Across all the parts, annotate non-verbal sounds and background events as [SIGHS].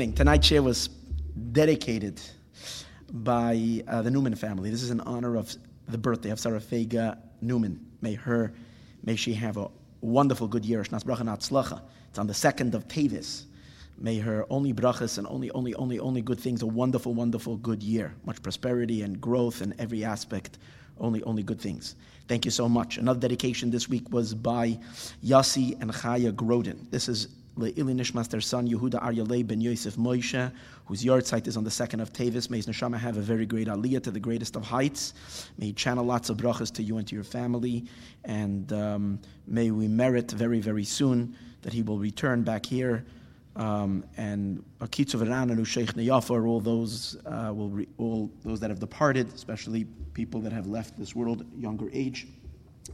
Evening. Tonight's share was dedicated by uh, the Newman family. This is in honor of the birthday of Sarah Fega Newman. May her, may she have a wonderful good year. It's on the second of Teves. May her only brachas and only, only, only, only good things. A wonderful, wonderful good year. Much prosperity and growth in every aspect. Only, only good things. Thank you so much. Another dedication this week was by Yossi and Chaya Groden. This is L'ilui Nishmas, their son, Yehuda Aryalei ben Yosef Moshe, whose yahrzeit is on the second of Teves. May his neshama have a very great aliyah to the greatest of heights. May he channel lots of brachas to you and to your family. And um, may we merit very, very soon that he will return back here. Um, and Akitzu Verananu Shochnei Afar, all those uh, will re- all those that have departed, especially people that have left this world younger age,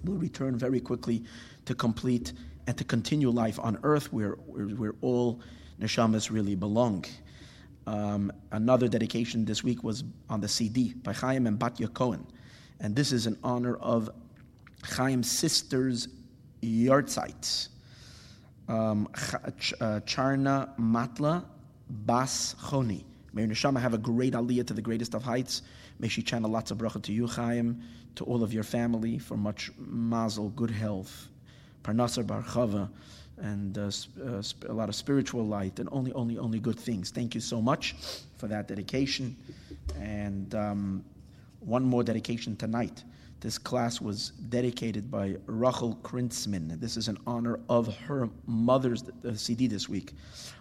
will return very quickly to complete and to continue life on earth where, where, where all neshamas really belong. Um, another dedication this week was on the CD by Chaim and Batya Cohen. And this is in honor of Chaim's sister's yahrzeit. Um, uh, Charna Matla Bas Choni. May your neshama have a great aliyah to the greatest of heights. May she channel lots of bracha to you, Chaim, to all of your family for much mazel, good health, Parnasa B'harchava, and uh, uh, a lot of spiritual light, and only, only, only good things. Thank you so much for that dedication. And um, one more dedication tonight. This class was dedicated by Rachel Krintzman. This is in honor of her mother's uh, CD this week.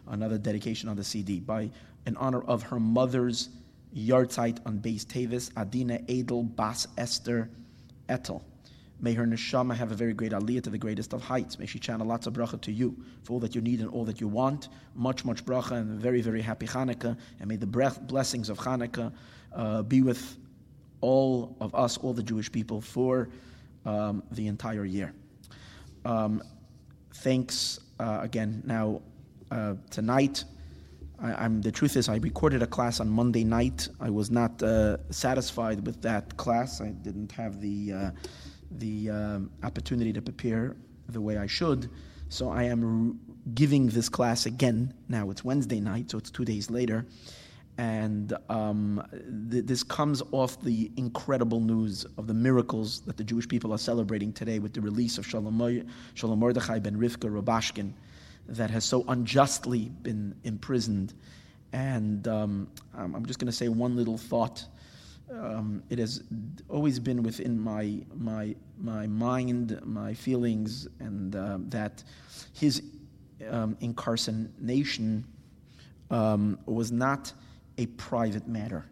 Another dedication on the CD by in honor of her mother's yahrzeit on Beis Teves, Adina Edel Bas Esther Etel. May her neshama have a very great aliyah to the greatest of heights. May she channel lots of bracha to you for all that you need and all that you want. Much, much bracha and very, very happy Hanukkah. And may the blessings of Hanukkah uh, be with all of us, all the Jewish people, for um, the entire year. Um, thanks uh, again. Now, uh, tonight, I, am the truth is I recorded a class on Monday night. I was not uh, satisfied with that class. I didn't have the uh, the um, opportunity to prepare the way I should. So I am giving this class again. Now it's Wednesday night, so it's two days later. And um, th- this comes off the incredible news of the miracles that the Jewish people are celebrating today with the release of Shalom, Shalom Mordechai ben Rivka Rubashkin, that has so unjustly been imprisoned. And um, I'm just going to say one little thought um, it has always been within my my my mind, my feelings, and uh, that his um, incarceration um, was not a private matter.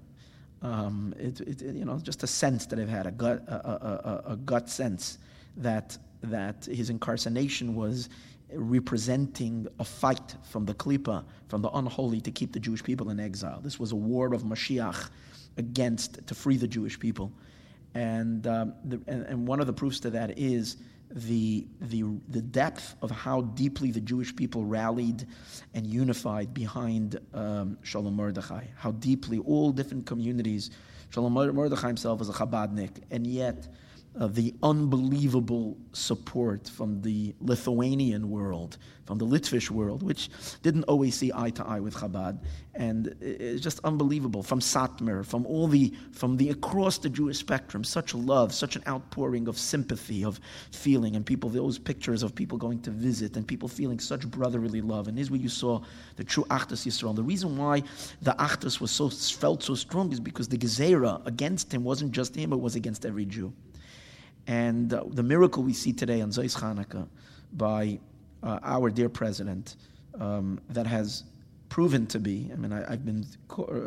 Um, it, it, you know, just a sense that I've had a gut a, a, a, gut sense that that his incarceration was representing a fight from the klipa, from the unholy, to keep the Jewish people in exile. This was a war of Mashiach against to free the Jewish people. And, um, the, and, and, one of the proofs to that is the, the, the depth of how deeply the Jewish people rallied and unified behind um, Shalom Mordechai, how deeply all different communities. Shalom Mordechai himself was a Chabadnik, and yet uh, the unbelievable support from the Lithuanian world, from the Litvish world, which didn't always see eye to eye with Chabad, and it's just unbelievable. From Satmar, from all the, from the across the Jewish spectrum, such love, such an outpouring of sympathy, of feeling, and people those pictures of people going to visit and people feeling such brotherly love. And here's where you saw the true Achdus Yisrael. The reason why the Achdus was so felt so strong is because the Gezerah against him wasn't just him; it was against every Jew. And uh, the miracle we see today on Zois Chanukah by uh, our dear president um, that has proven to be, I mean, I, have been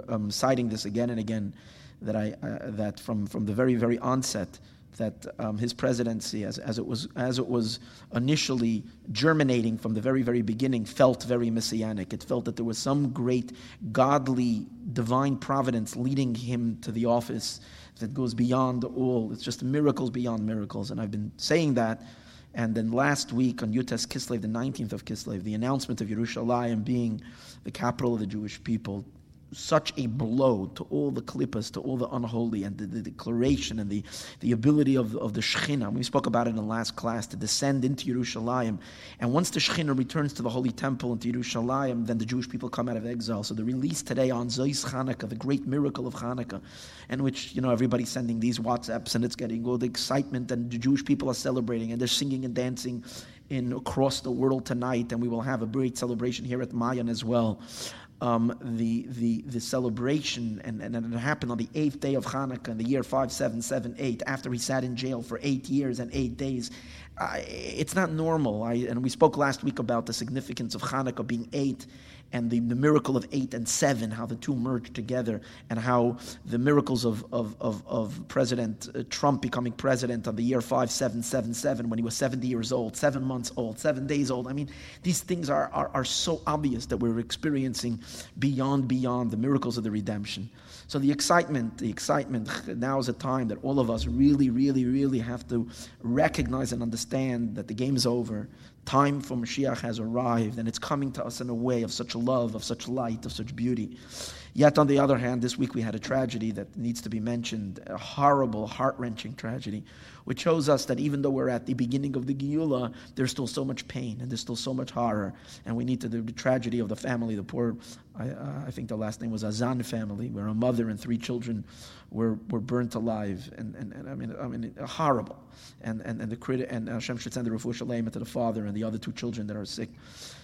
um, citing this again and again, that, I, uh, that from, from the very, very onset, that um, his presidency, as, as, it was, as it was initially germinating from the very, very beginning, felt very messianic. It felt that there was some great godly divine providence leading him to the office that goes beyond all. It's just miracles beyond miracles. And I've been saying that. And then last week on Yud Tes Kislev, the 19th of Kislev, the announcement of Yerushalayim being the capital of the Jewish people, such a blow to all the klippas, to all the unholy, and the, the declaration and the, the ability of, of the Shekhinah. We spoke about it in the last class to descend into Yerushalayim. And once the Shekhinah returns to the Holy Temple into Yerushalayim, then the Jewish people come out of exile. So the release today on Zois Chanukah, the great miracle of Chanukah, in which you know everybody's sending these WhatsApps and it's getting all the excitement, and the Jewish people are celebrating and they're singing and dancing in across the world tonight, and we will have a great celebration here at Mayan as well um, the, the, the celebration, and, and it happened on the eighth day of Hanukkah in the year 5778, after he sat in jail for eight years and eight days. It's not normal. I, and we spoke last week about the significance of Hanukkah being eight and the, the miracle of eight and seven, how the two merged together, and how the miracles of, of, of, of President uh, Trump becoming president on the year 5777 when he was 70 years old, seven months old, seven days old. I mean, these things are, are, are so obvious that we're experiencing beyond, beyond the miracles of the redemption. So the excitement, the excitement, [SIGHS] now is a time that all of us really, really, really have to recognize and understand that the game is over. Time for Mashiach has arrived, and it's coming to us in a way of such love, of such light, of such beauty. Yet, on the other hand, this week we had a tragedy that needs to be mentioned a horrible, heart wrenching tragedy, which shows us that even though we're at the beginning of the Geula, there's still so much pain and there's still so much horror. And we need to do the tragedy of the family, the poor, I, uh, I think the last name was Azan family, where a mother and three children were, were burnt alive. And, and, and I mean, I mean horrible. And, and, and the crit- and Hashem should send the Refuah Shalem to the father and the other two children that are sick.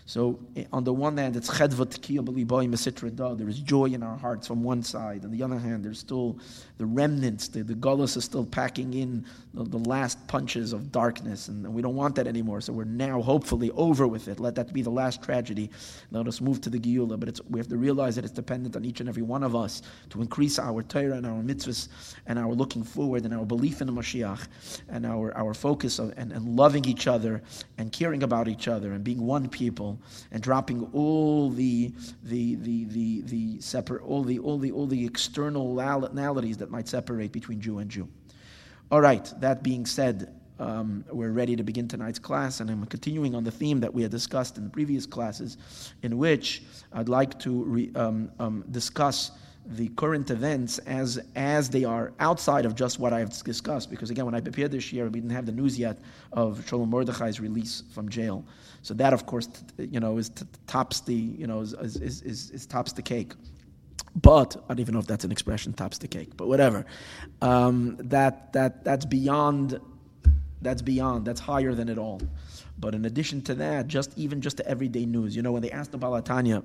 So eh, on the one hand, it's chedvat kiyah There is joy in our hearts from one side. On the other hand, there's still the remnants. The, the gullus is still packing in the, the, last punches of darkness, and we don't want that anymore. So we're now hopefully over with it. Let that be the last tragedy. Let us move to the Geula. But we have to realize that it's dependent on each and every one of us to increase our Torah and our mitzvahs and our looking forward and our belief in the Mashiach and our, our focus of, and, and loving each other and caring about each other and being one people and dropping all the the the the, the separate all the all the all the externalities that might separate between Jew and Jew. All right. That being said, um, we're ready to begin tonight's class, and I'm continuing on the theme that we had discussed in the previous classes, in which I'd like to re, um, um, discuss the current events as as they are outside of just what I've discussed. Because again, when I prepared this year, we didn't have the news yet of Shalom Mordechai's release from jail. So that, of course, you know, is tops the you know is is, is, is tops the cake. But I don't even know if that's an expression, tops the cake. But whatever, um, that that that's beyond. That's beyond. That's higher than it all. But in addition to that, just even just the everyday news. You know, when they asked the Baal HaTanya,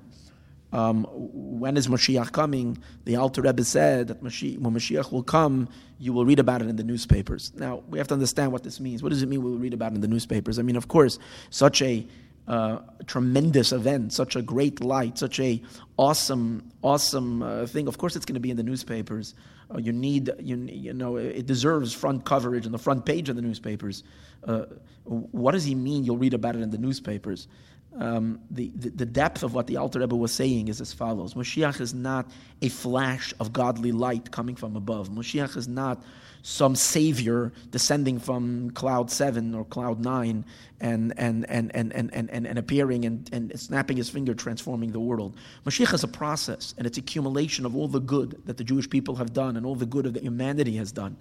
um, when is Mashiach coming? The Alter Rebbe said that Mashiach, when Mashiach will come, you will read about it in the newspapers. Now, we have to understand what this means. What does it mean we will read about it in the newspapers? I mean, of course, such a uh, tremendous event, such a great light, such a awesome, awesome uh, thing. Of course, it's going to be in the newspapers. Uh, you need, you, you know, it deserves front coverage and the front page of the newspapers. Uh, what does he mean? You'll read about it in the newspapers um, the, the, the, depth of what the Alter Rebbe was saying is as follows Moshiach is not a flash of godly light coming from above. Moshiach is not some savior descending from cloud seven or cloud nine and, and, and, and, and, and, and, appearing and, and snapping his finger, transforming the world. Mashiach is a process, and it's accumulation of all the good that the Jewish people have done and all the good that humanity has done.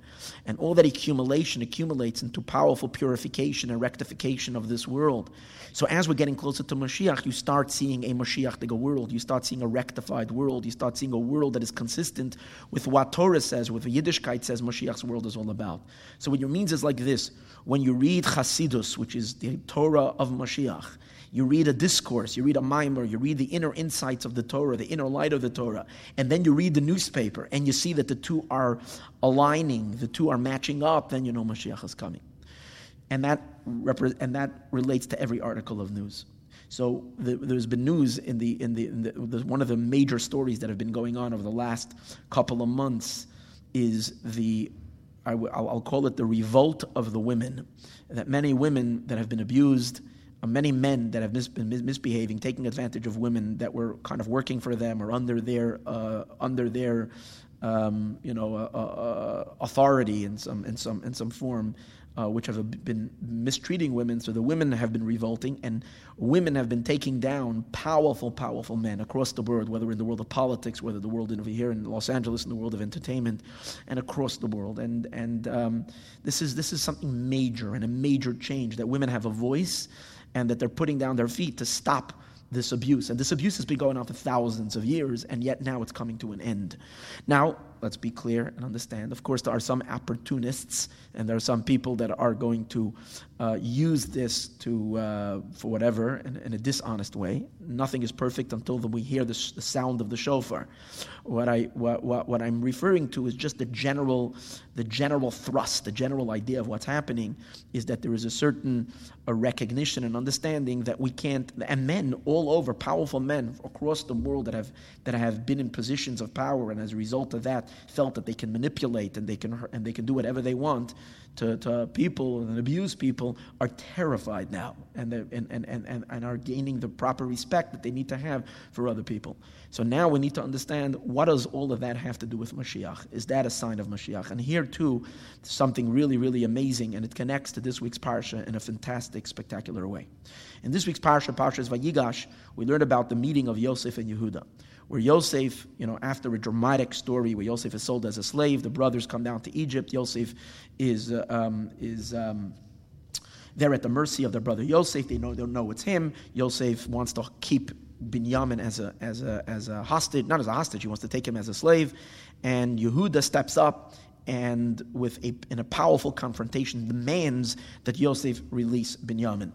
And all that accumulation accumulates into powerful purification and rectification of this world. So as we're getting closer to Mashiach, you start seeing a Mashiach world. You start seeing a rectified world. You start seeing a world that is consistent with what Torah says, with Yiddishkeit says Mashiach's world is all about. So what it means is like this. When you read Chasidus, which is the Torah of Mashiach, you read a discourse, you read a mimer, you read the inner insights of the Torah, the inner light of the Torah, and then you read the newspaper and you see that the two are aligning, the two are matching up, then you know Mashiach is coming. And that, repre- and that relates to every article of news. So the, there's been news in the in the, in the, the, one of the major stories that have been going on over the last couple of months is the I w- I'll call it the revolt of the women. That many women that have been abused, uh, many men that have mis- been mis- misbehaving, taking advantage of women that were kind of working for them or under their uh, under their um, you know uh, uh, uh authority in some in some in some form. Uh, which have been mistreating women. So the women have been revolting, and women have been taking down powerful, powerful men across the world, whether in the world of politics, whether the world over here in Los Angeles, in the world of entertainment, and across the world. And and um, this is this is something major and a major change that women have a voice, and that they're putting down their feet to stop this abuse. And this abuse has been going on for thousands of years, and yet now it's coming to an end. Now, let's be clear and understand. Of course, there are some opportunists, and there are some people that are going to uh, use this to uh, for whatever in, in, a dishonest way. Nothing is perfect until we hear the, the sound of the shofar. What I what, what, what I'm referring to is just the general the general thrust, the general idea of what's happening is that there is a certain a recognition and understanding that we can't and men all over powerful men across the world that have that have been in positions of power and as a result of that felt that they can manipulate and they can and they can do whatever they want to, to people and abuse people are terrified now and, and, and, and, and are gaining the proper respect that they need to have for other people. So now we need to understand what does all of that have to do with Mashiach? Is that a sign of Mashiach? And here too, something really, really amazing, and it connects to this week's parsha in a fantastic, spectacular way. In this week's parsha, Parshas Vayigash, we learn about the meeting of Yosef and Yehuda where Yosef, you know, after a dramatic story where Yosef is sold as a slave, the brothers come down to Egypt. Yosef is uh, um, is um, they're at the mercy of their brother Yosef. They know they don't know it's him. Yosef wants to keep Binyamin as a as a as a hostage, not as a hostage. He wants to take him as a slave, and Yehuda steps up and with a in a powerful confrontation demands that Yosef release Binyamin.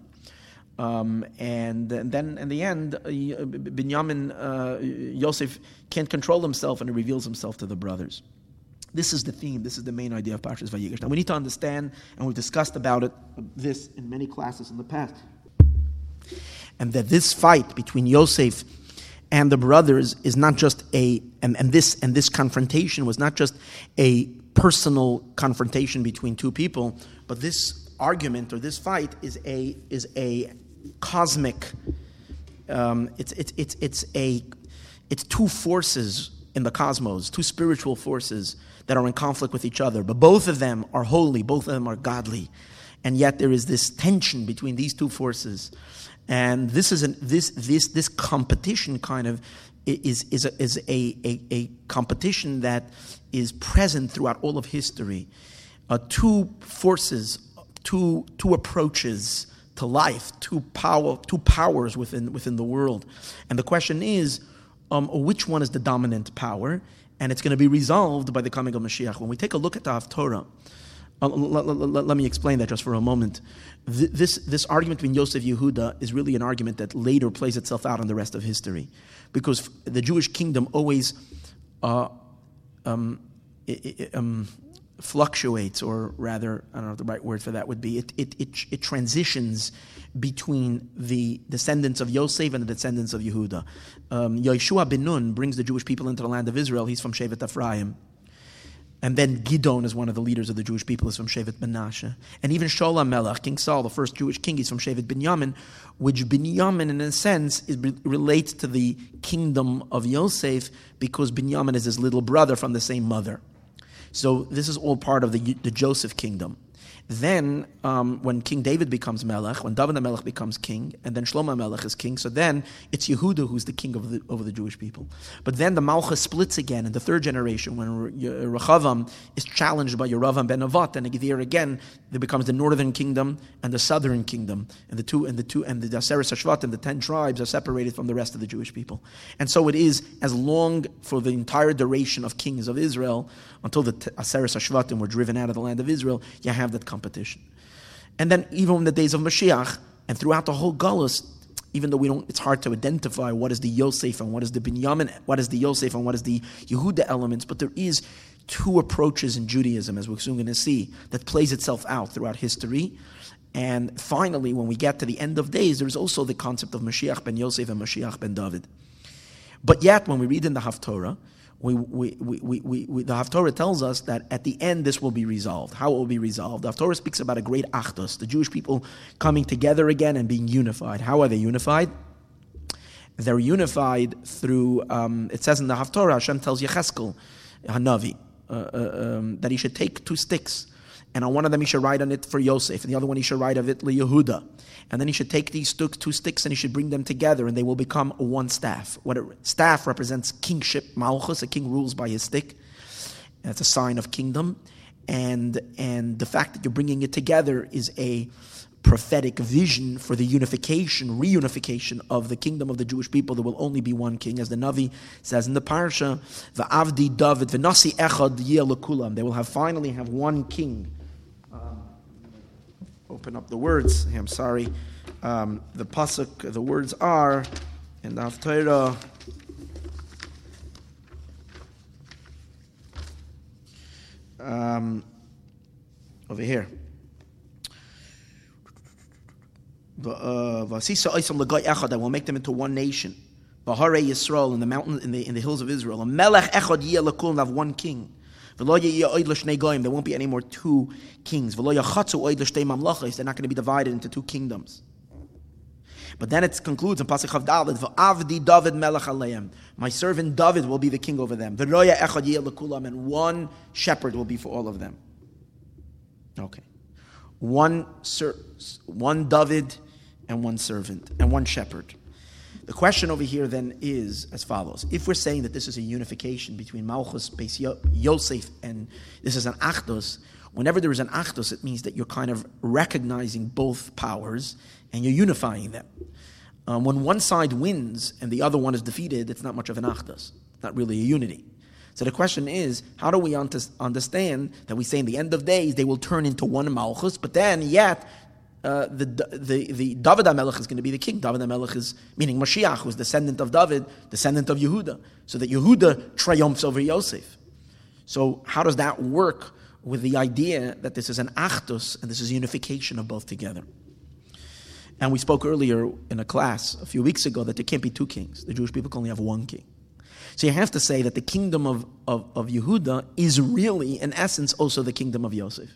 Um, and, then in the end, uh, Binyamin, uh, Yosef can't control himself and he reveals himself to the brothers. This is the theme. This is the main idea of Parshas Vayigash. Now we need to understand, and we've discussed about it this in many classes in the past, and that this fight between Yosef and the brothers is not just a and, and this and this confrontation was not just a personal confrontation between two people, but this argument or this fight is a is a cosmic. Um, it's, it's, it's, it's, a, it's two forces in the cosmos, two spiritual forces that are in conflict with each other. But both of them are holy, both of them are godly. And yet there is this tension between these two forces. And this is an, this, this, this competition kind of is, is, a, is a, a, a competition that is present throughout all of history. Uh, two forces, two, two approaches to life, two power, two powers within within the world, and the question is, um, which one is the dominant power? And it's going to be resolved by the coming of Mashiach. When we take a look at the Haftorah, uh, let, me explain that just for a moment. This, this argument between Yosef Yehuda is really an argument that later plays itself out in the rest of history. Because the Jewish kingdom always uh, um, um, fluctuates, or rather, I don't know the right word for that would be. It, it, it, it transitions between the descendants of Yosef and the descendants of Yehuda. Um, Yeshua ben Nun brings the Jewish people into the land of Israel. He's from Shevet Ephraim. And then Gidon is one of the leaders of the Jewish people, is from Shevet Menashe. And even Shaul Melech, King Saul, the first Jewish king, he's from Shevet Binyamin, which Binyamin, in a sense, is, relates to the kingdom of Yosef because Binyamin is his little brother from the same mother. So this is all part of the, the Joseph kingdom. Then, um, when King David becomes Melech, when David Melech becomes king, and then Shlomo Melech is king, so then it's Yehuda who's the king of the, over the Jewish people. But then the Malchus splits again in the third generation when Rechavam is challenged by Yeravam ben Nevat, and there again there becomes the northern kingdom and the southern kingdom, and the two and the two and the Daseres Hashvat and the ten tribes are separated from the rest of the Jewish people. And so it is as long for the entire duration of kings of Israel until the Aseres Hashvatim were driven out of the land of Israel. You have that competition. And then even in the days of Mashiach, and throughout the whole Gullus, even though we don't, it's hard to identify what is the Yosef and what is the Binyamin, what is the Yosef and what is the Yehuda elements, but there is two approaches in Judaism, as we're soon going to see, that plays itself out throughout history. And finally, when we get to the end of days, there's also the concept of Mashiach ben Yosef and Mashiach ben David. But yet, when we read in the Haftorah, we, we, we, we, we, the Haftorah tells us that at the end this will be resolved. How it will be resolved? The Haftorah speaks about a great Achdus, the Jewish people coming together again and being unified. How are they unified? They're unified through, um, it says in the Haftorah, Hashem tells Yecheskel, Hanavi, uh, uh, um, that he should take two sticks and on one of them he should write on it for Yosef, and the other one he should write of it for Yehuda. And then he should take these two sticks and he should bring them together, and they will become one staff. What it, staff represents kingship, malchus. A king rules by his stick. That's a sign of kingdom, and and the fact that you're bringing it together is a prophetic vision for the unification, reunification of the kingdom of the Jewish people. There will only be one king, as the Navi says in the parsha. Avdi David, the Nasi Echad They will have finally have one king open up the words. I'm sorry. Um, the pasuk, the words are in the Haftarah. Um, over here. Uh, I will make them into one nation. Bahare Yisrael in the mountain in the in the hills of Israel. A melech echad yeh have one king. There won't be any more two kings. They're not going to be divided into two kingdoms. But then it concludes in Pasuk of David, "Avdi David melech aleim." My servant David will be the king over them. Echad and one shepherd will be for all of them. Okay, one one David, and one servant, and one shepherd. The question over here then is as follows. If we're saying that this is a unification between Malchus, Beis Yosef, and this is an Achdus, whenever there is an Achdus, it means that you're kind of recognizing both powers and you're unifying them. Um, when one side wins and the other one is defeated, it's not much of an Achdus, not really a unity. So the question is, how do we understand that we say in the end of days they will turn into one Malchus, but then yet uh, the, the, the David HaMelech is going to be the king. David HaMelech is, meaning Mashiach, who's descendant of David, descendant of Yehuda. So that Yehuda triumphs over Yosef. So how does that work with the idea that this is an achdus and this is unification of both together? And we spoke earlier in a class a few weeks ago that there can't be two kings. The Jewish people can only have one king. So you have to say that the kingdom of, of, of Yehuda is really, in essence, also the kingdom of Yosef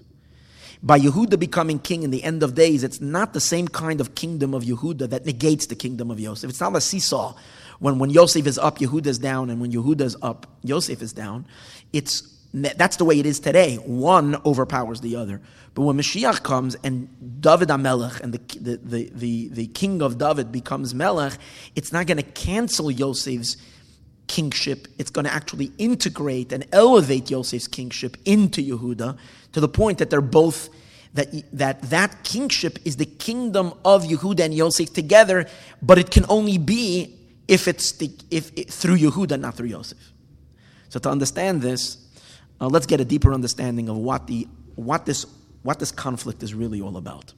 by Yehuda becoming king in the end of days, it's not the same kind of kingdom of Yehuda that negates the kingdom of Yosef. It's not a seesaw. When, when Yosef is up, Yehuda is down, and when Yehuda is up, Yosef is down. It's that's the way it is today. One overpowers the other. But when Mashiach comes and David HaMelech and the, the, the, the, the king of David becomes Melech, it's not going to cancel Yosef's kingship. It's going to actually integrate and elevate Yosef's kingship into Yehuda to the point that they're both that that that kingship is the kingdom of Yehuda and Yosef together, but it can only be if it's the, if it, through Yehuda, not through Yosef. So to understand this, uh, let's get a deeper understanding of what the what this what this conflict is really all about.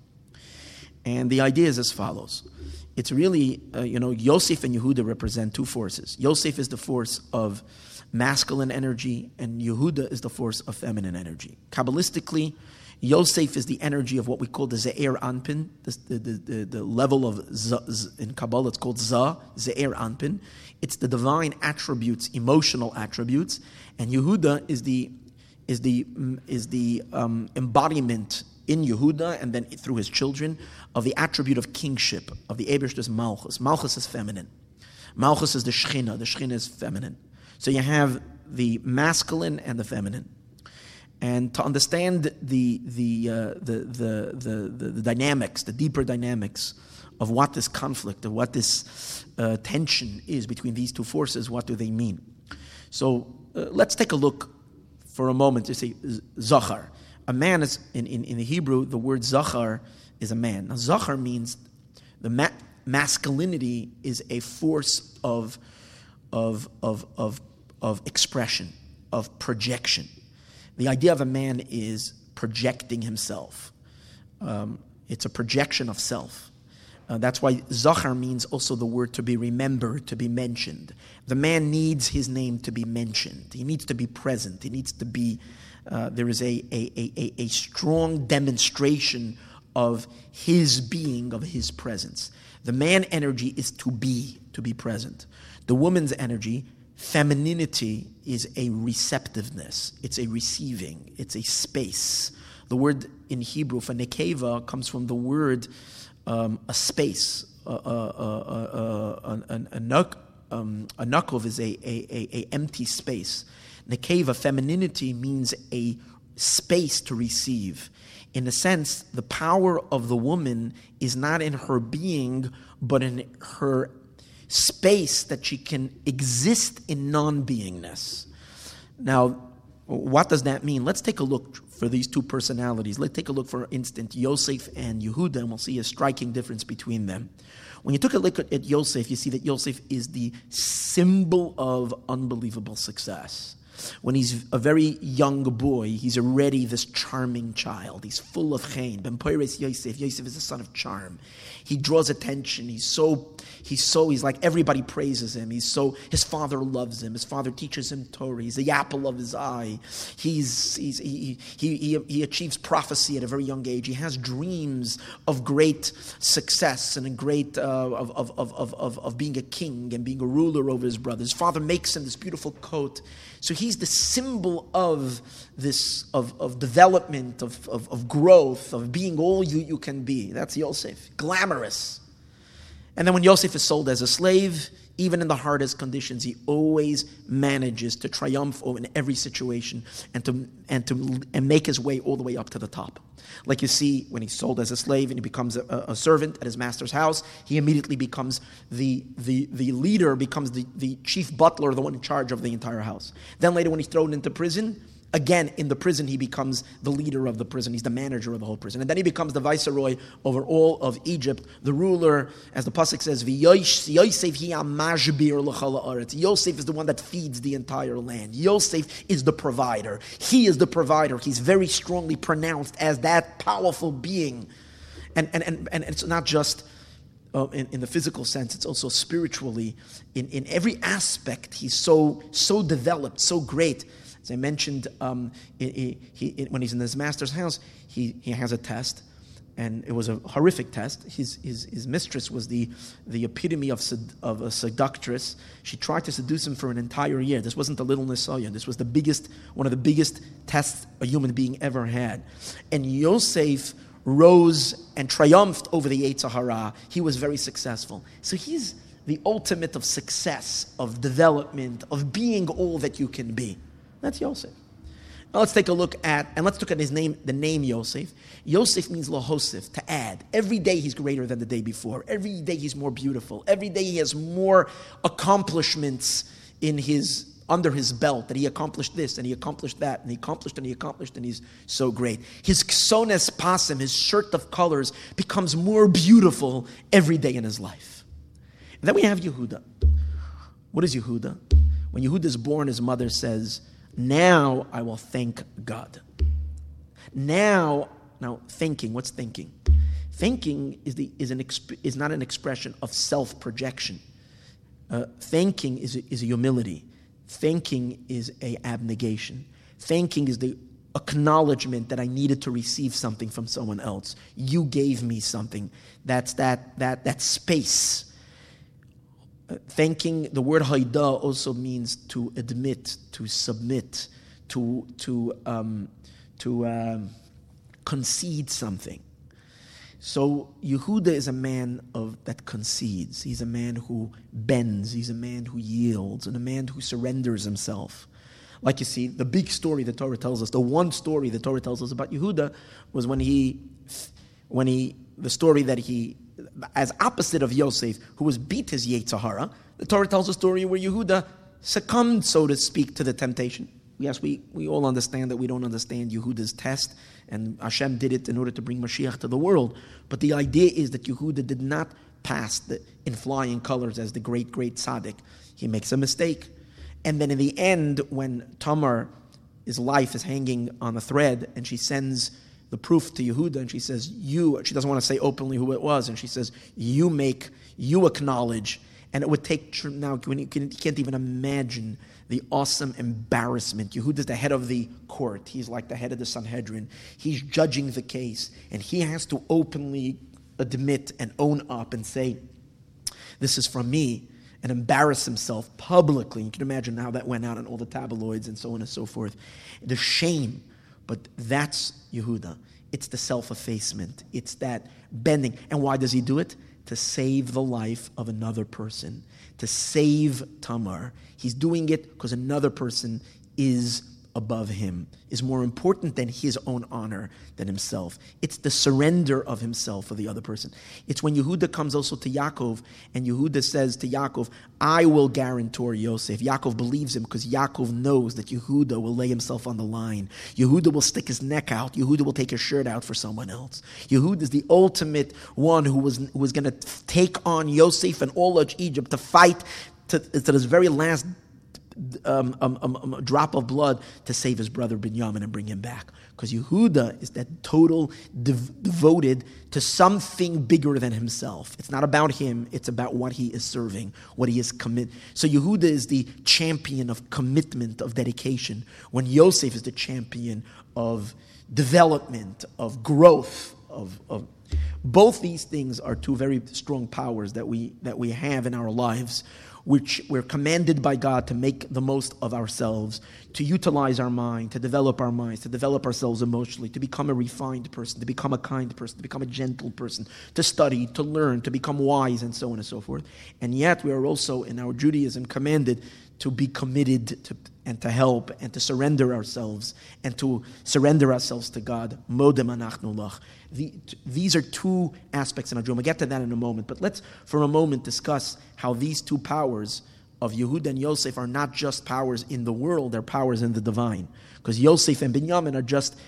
And the idea is as follows. It's really, uh, you know, Yosef and Yehuda represent two forces. Yosef is the force of masculine energy, and Yehuda is the force of feminine energy. Kabbalistically, Yosef is the energy of what we call the Ze'er Anpin, the, the, the, the level of Z, Z, in Kabbalah, it's called Za, Ze'er Anpin. It's the divine attributes, emotional attributes, and Yehuda is the is the is the um, embodiment in Yehuda and then through his children of the attribute of kingship of the Ebershter's Malchus. Malchus is feminine. Malchus is the Shechina. The Shechina is feminine. So you have the masculine and the feminine. And to understand the, the, uh, the, the, the, the, the, dynamics, the deeper dynamics of what this conflict, of what this uh, tension is between these two forces, what do they mean? So uh, let's take a look for a moment to say Zachar. A man is, in, in, in the Hebrew, the word Zachar is a man. Now, Zachar means the ma- masculinity is a force of, of, of, of of expression, of projection. The idea of a man is projecting himself. Um, it's a projection of self. Uh, that's why Zachar means also the word to be remembered, to be mentioned. The man needs his name to be mentioned. He needs to be present. He needs to be, uh, there is a, a, a, a strong demonstration of his being, of his presence. The man energy is to be, to be present. The woman's energy Femininity is a receptiveness, it's a receiving, it's a space. The word in Hebrew for nekeva comes from the word um, a space. Uh, uh, uh, a, a, a, um, a knuckle is a, a, a, a empty space. Nekeva, femininity, means a space to receive. In a sense, the power of the woman is not in her being, but in her space that she can exist in non beingness. Now, what does that mean? Let's take a look for these two personalities. Let's take a look, for instance, Yosef and Yehuda, and we'll see a striking difference between them. When you took a look at Yosef, you see that Yosef is the symbol of unbelievable success. When he's a very young boy, he's already this charming child. He's full of chein. Ben Poiris Yosef. Yosef is the son of charm. He draws attention. He's so, he's so, he's like everybody praises him. He's so, his father loves him. His father teaches him Torah. He's the apple of his eye. He's, he's, he, he, he, he achieves prophecy at a very young age. He has dreams of great success and a great, uh, of, of, of, of, of being a king and being a ruler over his brothers. Father makes him this beautiful coat. So he's the symbol of this, of, of development, of, of, of growth, of being all you, you can be. That's Yosef. Glamorous. And then when Yosef is sold as a slave, even in the hardest conditions, he always manages to triumph in every situation and to, and to and make his way all the way up to the top. Like you see when he's sold as a slave and he becomes a, a servant at his master's house, he immediately becomes the, the, the leader, becomes the, the chief butler, the one in charge of the entire house. Then later, when he's thrown into prison, Again, in the prison, he becomes the leader of the prison. He's the manager of the whole prison. And then he becomes the viceroy over all of Egypt, the ruler, as the Pasuk says, Yosef is the one that feeds the entire land. Yosef is the provider. He is the provider. He's very strongly pronounced as that powerful being. And, and, and, and it's not just uh, in, in the physical sense, it's also spiritually. In, in every aspect, he's so, so developed, so great as I mentioned, um, he, he, when he's in his master's house, he, he has a test, and it was a horrific test. His, his, his mistress was the, the epitome of, of a seductress. She tried to seduce him for an entire year. This wasn't the little Nisayon. This was the biggest, one of the biggest tests a human being ever had. And Yosef rose and triumphed over the Yetzer Hara. He was very successful. So he's the ultimate of success, of development, of being all that you can be. That's Yosef. Now let's take a look at, and let's look at his name, the name Yosef. Yosef means lahosif, to add. Every day he's greater than the day before. Every day he's more beautiful. Every day he has more accomplishments in his under his belt that he accomplished this and he accomplished that and he accomplished and he accomplished and he's so great. His ksones pasim, his shirt of colors, becomes more beautiful every day in his life. And then we have Yehuda. What is Yehuda? When Yehuda is born, his mother says, now I will thank God. Now, now thinking, what's thinking? Thinking is, the, is, an exp, is not an expression of self projection. Uh, thanking is is a humility. Thanking is a abnegation. Thanking is the acknowledgement that I needed to receive something from someone else. You gave me something. That's that that that space thanking the word haida also means to admit, to submit, to to um, to um, concede something. So Yehuda is a man of that concedes. He's a man who bends. He's a man who yields, and a man who surrenders himself. Like you see, the big story the Torah tells us, the one story the Torah tells us about Yehuda was when he, when he, the story that he as opposite of Yosef, who was beat his Yetzer Hara, the Torah tells a story where Yehuda succumbed, so to speak, to the temptation. Yes, we, we all understand that we don't understand Yehuda's test, and Hashem did it in order to bring Mashiach to the world. But the idea is that Yehuda did not pass the, in flying colors as the great, great tzaddik. He makes a mistake. And then in the end, when Tamar, his life is hanging on a thread, and she sends the proof to Yehuda, and she says, You, she doesn't want to say openly who it was, and she says, You make, you acknowledge. And it would take, now, you can't even imagine the awesome embarrassment. Yehuda is the head of the court, he's like the head of the Sanhedrin. He's judging the case, and he has to openly admit and own up and say, This is from me and embarrass himself publicly. You can imagine how that went out in all the tabloids and so on and so forth. The shame but that's Yehuda. It's the self effacement, it's that bending. And why does he do it? To save the life of another person, to save Tamar. He's doing it because another person is above him, is more important than his own honor than himself. It's the surrender of himself for the other person. It's when Yehuda comes also to Yaakov, and Yehuda says to Yaakov, I will guarantor Yosef. Yaakov believes him because Yaakov knows that Yehuda will lay himself on the line. Yehuda will stick his neck out. Yehuda will take his shirt out for someone else. Yehuda is the ultimate one who was, who was going to take on Yosef and all of Egypt to fight to, to his very last um, um, um, um, drop of blood to save his brother Binyamin and bring him back. Because Yehuda is that total dev- devoted to something bigger than himself. It's not about him, it's about what he is serving, what he is commit. So Yehuda is the champion of commitment, of dedication, when Yosef is the champion of development, of growth, of, of both these things are two very strong powers that we that we have in our lives which we're commanded by God to make the most of ourselves, to utilize our mind, to develop our minds, to develop ourselves emotionally, to become a refined person, to become a kind person, to become a gentle person, to study, to learn, to become wise, and so on and so forth. And yet, we are also in our Judaism commanded to be committed to, and to help and to surrender ourselves and to surrender ourselves to God. The, these are two aspects in dream. We'll get to that in a moment, but let's for a moment discuss how these two powers of Yehud and Yosef are not just powers in the world, they're powers in the divine. Because Yosef and Binyamin are just,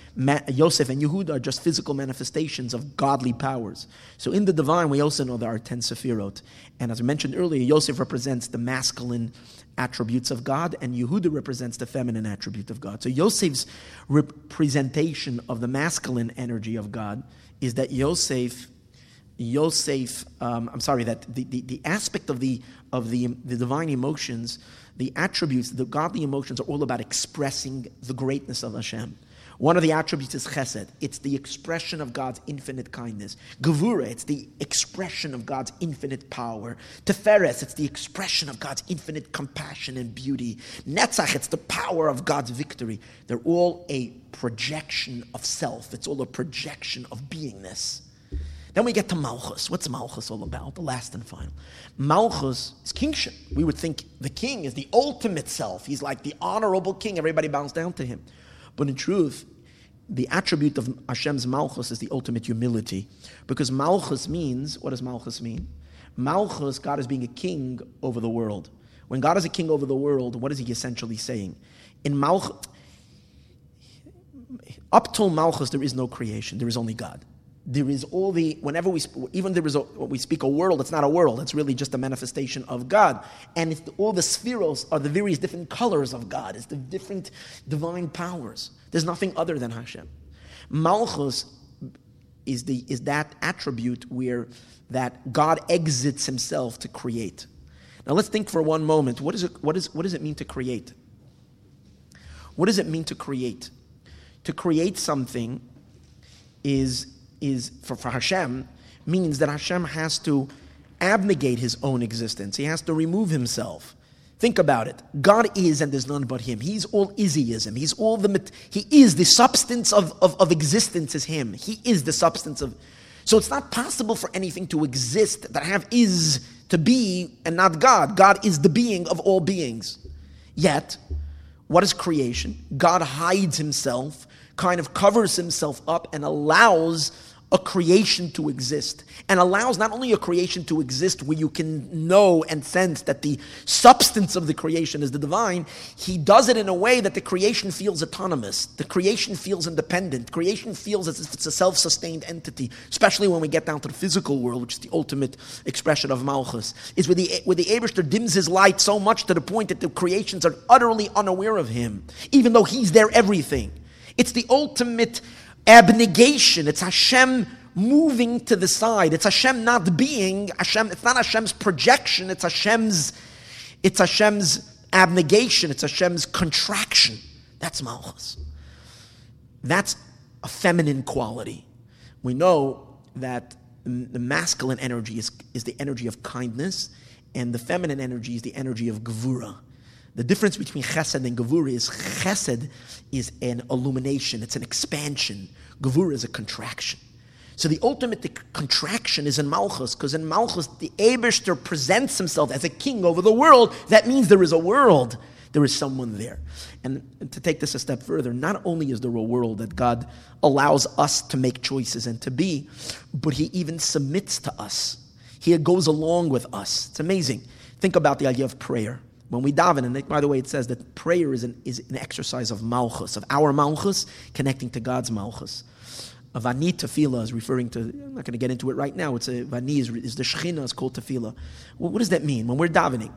Yosef and Yehud are just physical manifestations of godly powers. So in the divine, we also know there are 10 Sephirot. And as I mentioned earlier, Yosef represents the masculine attributes of God, and Yehuda represents the feminine attribute of God. So Yosef's representation of the masculine energy of God is that Yosef, Yosef, um, I'm sorry, that the, the, the, aspect of the of the, the divine emotions, the attributes, the godly emotions are all about expressing the greatness of Hashem. One of the attributes is chesed. It's the expression of God's infinite kindness. Gevura, it's the expression of God's infinite power. Teferes, it's the expression of God's infinite compassion and beauty. Netzach, it's the power of God's victory. They're all a projection of self. It's all a projection of beingness. Then we get to Malchus. What's Malchus all about? The last and final. Malchus is kingship. We would think the king is the ultimate self. He's like the honorable king. Everybody bows down to him. But in truth, the attribute of Hashem's Malchus is the ultimate humility. Because Malchus means, what does Malchus mean? Malchus, God is being a king over the world. When God is a king over the world, what is he essentially saying? In Malchus, up till Malchus, there is no creation, there is only God there is all the whenever we even there is a, we speak a world it's not a world it's really just a manifestation of god and the, all the sefiros are the various different colors of god it's the different divine powers there's nothing other than hashem. Malchus is the is that attribute where that god exits himself to create. Now let's think for one moment. What is it what is what does it mean to create? What does it mean to create? To create something is is for, for Hashem means that Hashem has to abnegate his own existence. He has to remove himself. Think about it. God is, and there's none but Him. He's all isism. He's all the. He is the substance of, of, of existence. Is Him. He is the substance of. So it's not possible for anything to exist that have is to be and not God. God is the being of all beings. Yet, what is creation? God hides Himself, kind of covers Himself up, and allows a creation to exist and allows not only a creation to exist where you can know and sense that the substance of the creation is the divine, he does it in a way that the creation feels autonomous. The creation feels independent. Creation feels as if it's a self sustained entity, especially when we get down to the physical world, which is the ultimate expression of Malchus. Is where the, where the Abishter dims his light so much to the point that the creations are utterly unaware of him, even though he's their everything. It's the ultimate abnegation. It's Hashem moving to the side. It's Hashem not being Hashem. It's not Hashem's projection. It's Hashem's. It's Hashem's abnegation. It's Hashem's contraction. That's malchus. That's a feminine quality. We know that the masculine energy is, is the energy of kindness, and the feminine energy is the energy of gevura. The difference between chesed and gevura is chesed is an illumination, it's an expansion. Gevura is a contraction. So the ultimate contraction is in Malchus, because in Malchus, the Abishter presents himself as a king over the world. That means there is a world. There is someone there. And to take this a step further, not only is there a world that God allows us to make choices and to be, but He even submits to us. He goes along with us. It's amazing. Think about the idea of prayer. When we daven, and by the way, it says that prayer is an, is an exercise of malchus, of our malchus connecting to God's malchus. Va'ani tefillah is referring to, I'm not going to get into it right now, it's Va'ani is, is the shechina, is called tefillah. Well, what does that mean? When we're davening,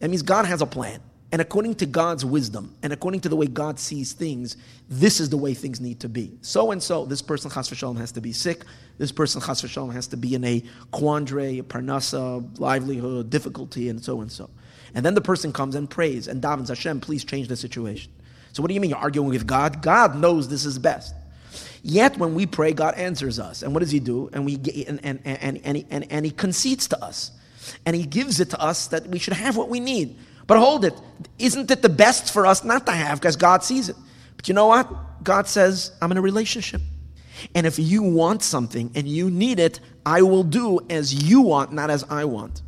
that means God has a plan. And according to God's wisdom and according to the way God sees things, this is the way things need to be. So and so, this person chas v'shalom has to be sick. This person chas v'shalom has to be in a quandary, a parnasa, livelihood, difficulty, and so and so. And then the person comes and prays and davens Hashem, please change the situation. So what do you mean you're arguing with God? God knows this is best. Yet when we pray, God answers us. And what does He do? And we get, and, and, and, and, and, and He concedes to us. And He gives it to us that we should have what we need. But hold it. Isn't it the best for us not to have because God sees it? But you know what? God says, I'm in a relationship. And if you want something and you need it, I will do as you want, not as I want.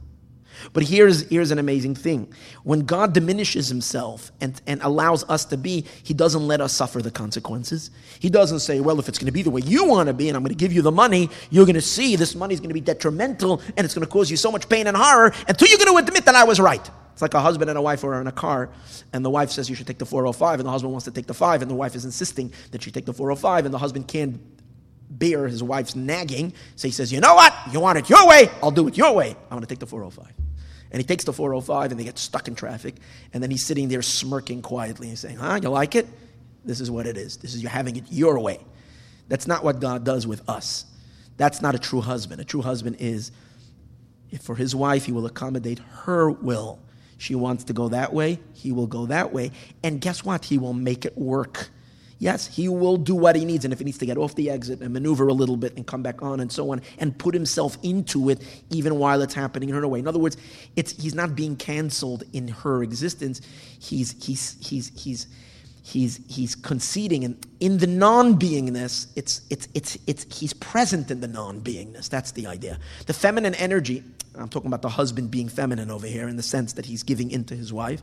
But here's, here's an amazing thing. When God diminishes himself and, and allows us to be, he doesn't let us suffer the consequences. He doesn't say, well, if it's going to be the way you want to be and I'm going to give you the money, you're going to see this money is going to be detrimental and it's going to cause you so much pain and horror until you're going to admit that I was right. It's like a husband and a wife are in a car, and the wife says you should take the 405, and the husband wants to take the 5, and the wife is insisting that she take the 405, and the husband can't bear his wife's nagging, so he says, You know what? You want it your way? I'll do it your way. I'm going to take the 405. And he takes the 405 and they get stuck in traffic. And then he's sitting there smirking quietly and saying, Huh, you like it? This is what it is. This is you're having it your way. That's not what God does with us. That's not a true husband. A true husband is, for his wife, he will accommodate her will. She wants to go that way, he will go that way. And guess what? He will make it work. Yes, he will do what he needs. And if he needs to get off the exit and maneuver a little bit and come back on and so on and put himself into it even while it's happening in her way. In other words, it's, he's not being canceled in her existence. He's, he's, he's, he's, he's, he's conceding. And in the non beingness, it's, it's, it's, it's, he's present in the non beingness. That's the idea. The feminine energy, I'm talking about the husband being feminine over here in the sense that he's giving into his wife.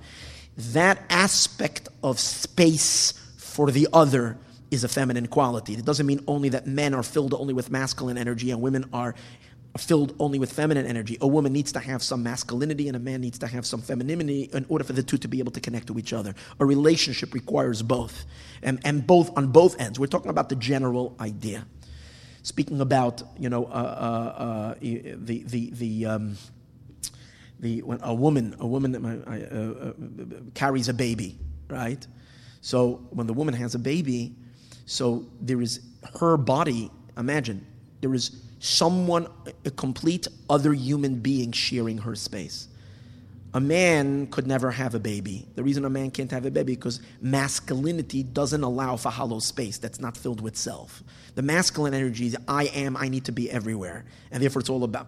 That aspect of space for the other is a feminine quality. It doesn't mean only that men are filled only with masculine energy and women are filled only with feminine energy. A woman needs to have some masculinity and a man needs to have some femininity in order for the two to be able to connect to each other. A relationship requires both, and, and both on both ends. We're talking about the general idea. Speaking about, you know, uh, uh, uh, the, the, the, um, the, when a woman, a woman that uh, uh, carries a baby, right? So when the woman has a baby, so there is her body, imagine, there is someone, a complete other human being sharing her space. A man could never have a baby. The reason a man can't have a baby because masculinity doesn't allow for hollow space that's not filled with self. The masculine energy is I am, I need to be everywhere, and therefore it's all about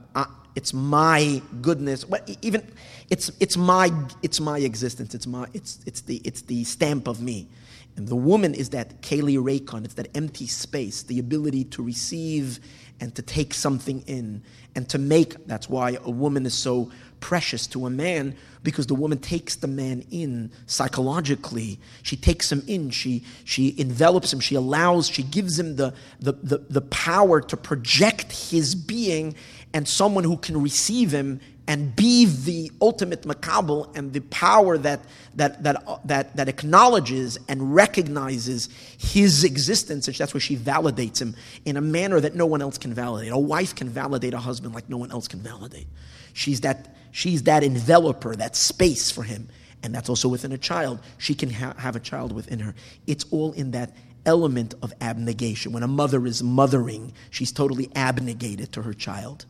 it's my goodness. Even it's it's my it's my existence. It's my it's it's the it's the stamp of me. And the woman is that kli reikan, it's that empty space, the ability to receive and to take something in and to make. That's why a woman is so precious to a man because the woman takes the man in psychologically. She takes him in. She, she envelops him. She allows, she gives him the, the, the, the power to project his being and someone who can receive him and be the ultimate makabel and the power that, that, that, that, that acknowledges and recognizes his existence. And that's where she validates him in a manner that no one else can validate. A wife can validate a husband like no one else can validate. She's that, she's that enveloper, that space for him. And that's also within a child. She can ha- have a child within her. It's all in that element of abnegation. When a mother is mothering, she's totally abnegated to her child.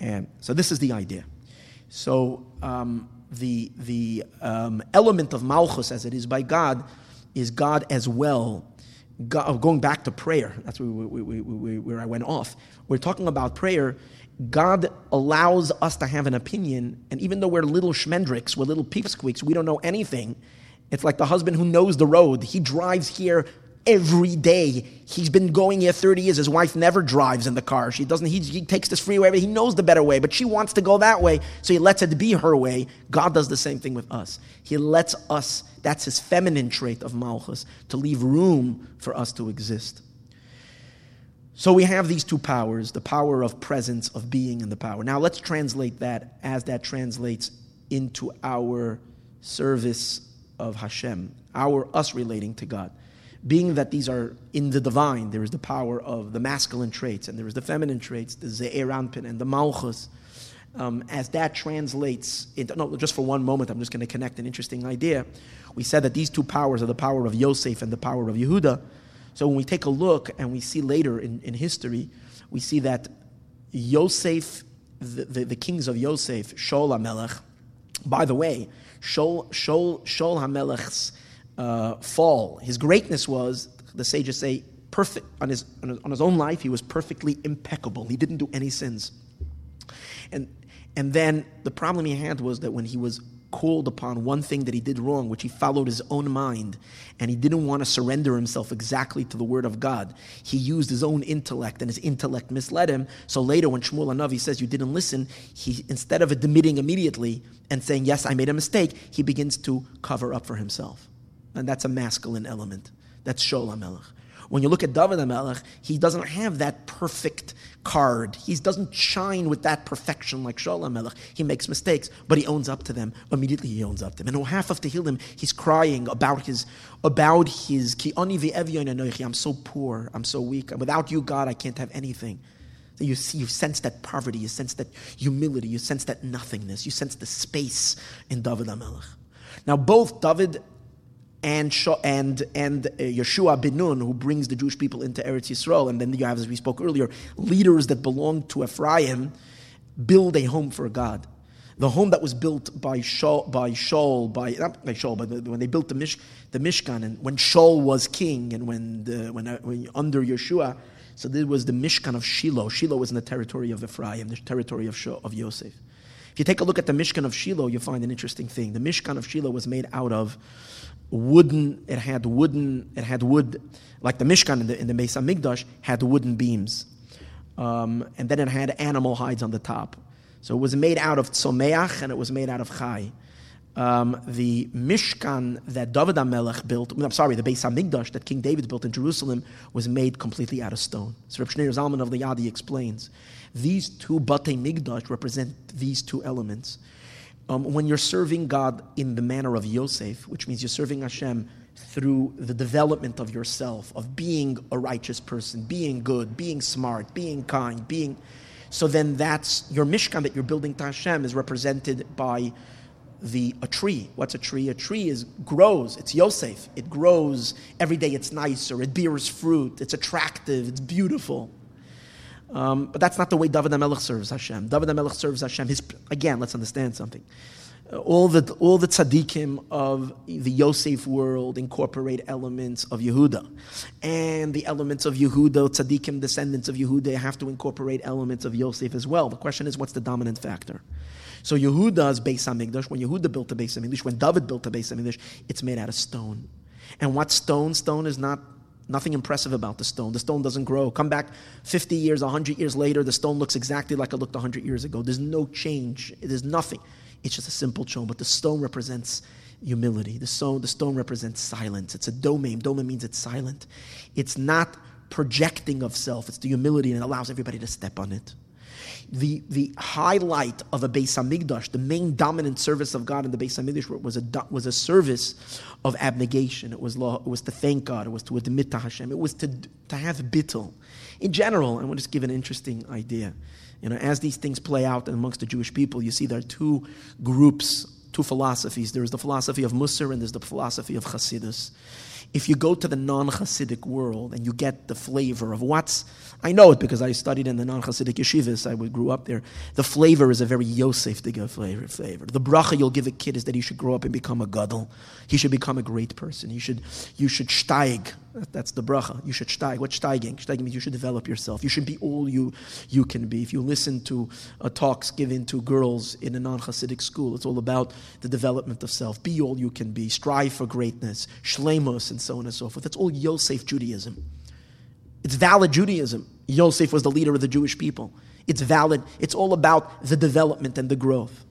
And so this is the idea. So um, the, the um, element of malchus, as it is by God, is God as well. God, oh, going back to prayer, that's where, we, we, we, where I went off. We're talking about prayer. God allows us to have an opinion, and even though we're little schmendricks, we're little peepsqueaks, we don't know anything. It's like the husband who knows the road. He drives here every day. He's been going here 30 years. His wife never drives in the car. She doesn't, he, he takes this freeway, but he knows the better way, but she wants to go that way, so he lets it be her way. God does the same thing with us. He lets us, that's his feminine trait of Malchus, to leave room for us to exist. So we have these two powers the power of presence, of being, and the power. Now let's translate that as that translates into our service of Hashem, our us relating to God. Being that these are in the divine, there is the power of the masculine traits, and there is the feminine traits, the Ze'er Anpin and the Malchus. Um, as that translates into, no, just for one moment, I'm just going to connect an interesting idea. We said that these two powers are the power of Yosef and the power of Yehuda. So when we take a look and we see later in, in history, we see that Yosef, the, the, the kings of Yosef, Shaul HaMelech, by the way, Shaul, Shaul, Shaul HaMelech's uh, fall, his greatness was, the sages say, perfect on his, on his, on his own life, he was perfectly impeccable. He didn't do any sins. And, and then the problem he had was that when he was called upon one thing that he did wrong, which he followed his own mind, and he didn't want to surrender himself exactly to the word of God. He used his own intellect, and his intellect misled him. So later, when Shmuel Hanavi says you didn't listen, he instead of admitting immediately and saying yes, I made a mistake, he begins to cover up for himself, and that's a masculine element. That's Shaul HaMelech. When you look at David HaMelech, he doesn't have that perfect card. He doesn't shine with that perfection like Shaul HaMelech. He makes mistakes, but he owns up to them. Immediately he owns up to them. And half of Tehillim, he's crying about his, about his, I'm so poor, I'm so weak. Without you, God, I can't have anything. You see, you sense that poverty, you sense that humility, you sense that nothingness, you sense the space in David HaMelech. Now, both David and and and uh, Yeshua bin Nun, who brings the Jewish people into Eretz Yisrael, and then you have, as we spoke earlier, leaders that belong to Ephraim, build a home for God. The home that was built by Shaul, by Shaul, by not by Shaul, but when they built the, Mish, the Mishkan, and when Shaul was king, and when the, when, uh, when under Yeshua, so this was the Mishkan of Shiloh. Shiloh was in the territory of Ephraim, the territory of Shul, of Yosef. If you take a look at the Mishkan of Shiloh, you find an interesting thing. The Mishkan of Shiloh was made out of wooden, it had wooden, it had wood, like the Mishkan in the, in the Beis HaMikdash had wooden beams. Um, and then it had animal hides on the top. So it was made out of tzomeach and it was made out of chai. Um, the Mishkan that David HaMelech built, I'm sorry, the Beis HaMikdash that King David built in Jerusalem was made completely out of stone. So Reb Shneur Zalman of Liadi explains, these two Batei Mikdash represent these two elements um, when you're serving God in the manner of Yosef, which means you're serving Hashem through the development of yourself, of being a righteous person, being good, being smart, being kind, being. So then that's your Mishkan that you're building to Hashem is represented by the a tree. What's a tree? A tree is grows. It's Yosef. It grows every day. It's nicer. It bears fruit. It's attractive. It's beautiful. Um, but that's not the way David HaMelech serves Hashem. David HaMelech serves Hashem. His, again, let's understand something. Uh, all the, all the tzaddikim of the Yosef world incorporate elements of Yehuda. And the elements of Yehuda, tzaddikim, descendants of Yehuda, have to incorporate elements of Yosef as well. The question is, what's the dominant factor? So Yehuda's Beis HaMikdash, when Yehuda built the Beis HaMikdash, when David built the Beis HaMikdash, it's made out of stone. And what stone? Stone is not Nothing impressive about the stone. The stone doesn't grow. Come back 50 years, 100 years later, the stone looks exactly like it looked 100 years ago. There's no change. There's nothing. It's just a simple stone, but the stone represents humility. The stone, the stone represents silence. It's a domain. Domain means it's silent. It's not projecting of self. It's the humility and it allows everybody to step on it the, the highlight of a Beis Hamikdash, the main dominant service of God in the Beis Hamikdash was a, was a service of abnegation. It was, law, it was to thank God. It was to admit to Hashem. It was to, to have bittul. In general, I want to just give an interesting idea. You know, as these things play out amongst the Jewish people, you see there are two groups, two philosophies. There is the philosophy of Musar and there's the philosophy of Hasidus if you go to the non Hasidic world and you get the flavor of what's, I know it because I studied in the non Hasidic yeshivas, I grew up there. The flavor is a very Yosef Digga flavor, flavor. The bracha you'll give a kid is that he should grow up and become a gadol. He should become a great person. He should, you should steig. That's the bracha. You should steig. What's steiging? Steiging means you should develop yourself. You should be all you you can be. If you listen to uh, talks given to girls in a non-Hasidic school, it's all about the development of self. Be all you can be. Strive for greatness. Shlemos and so on and so forth. That's all Yosef Judaism. It's valid Judaism. Yosef was the leader of the Jewish people. It's valid. It's all about the development and the growth.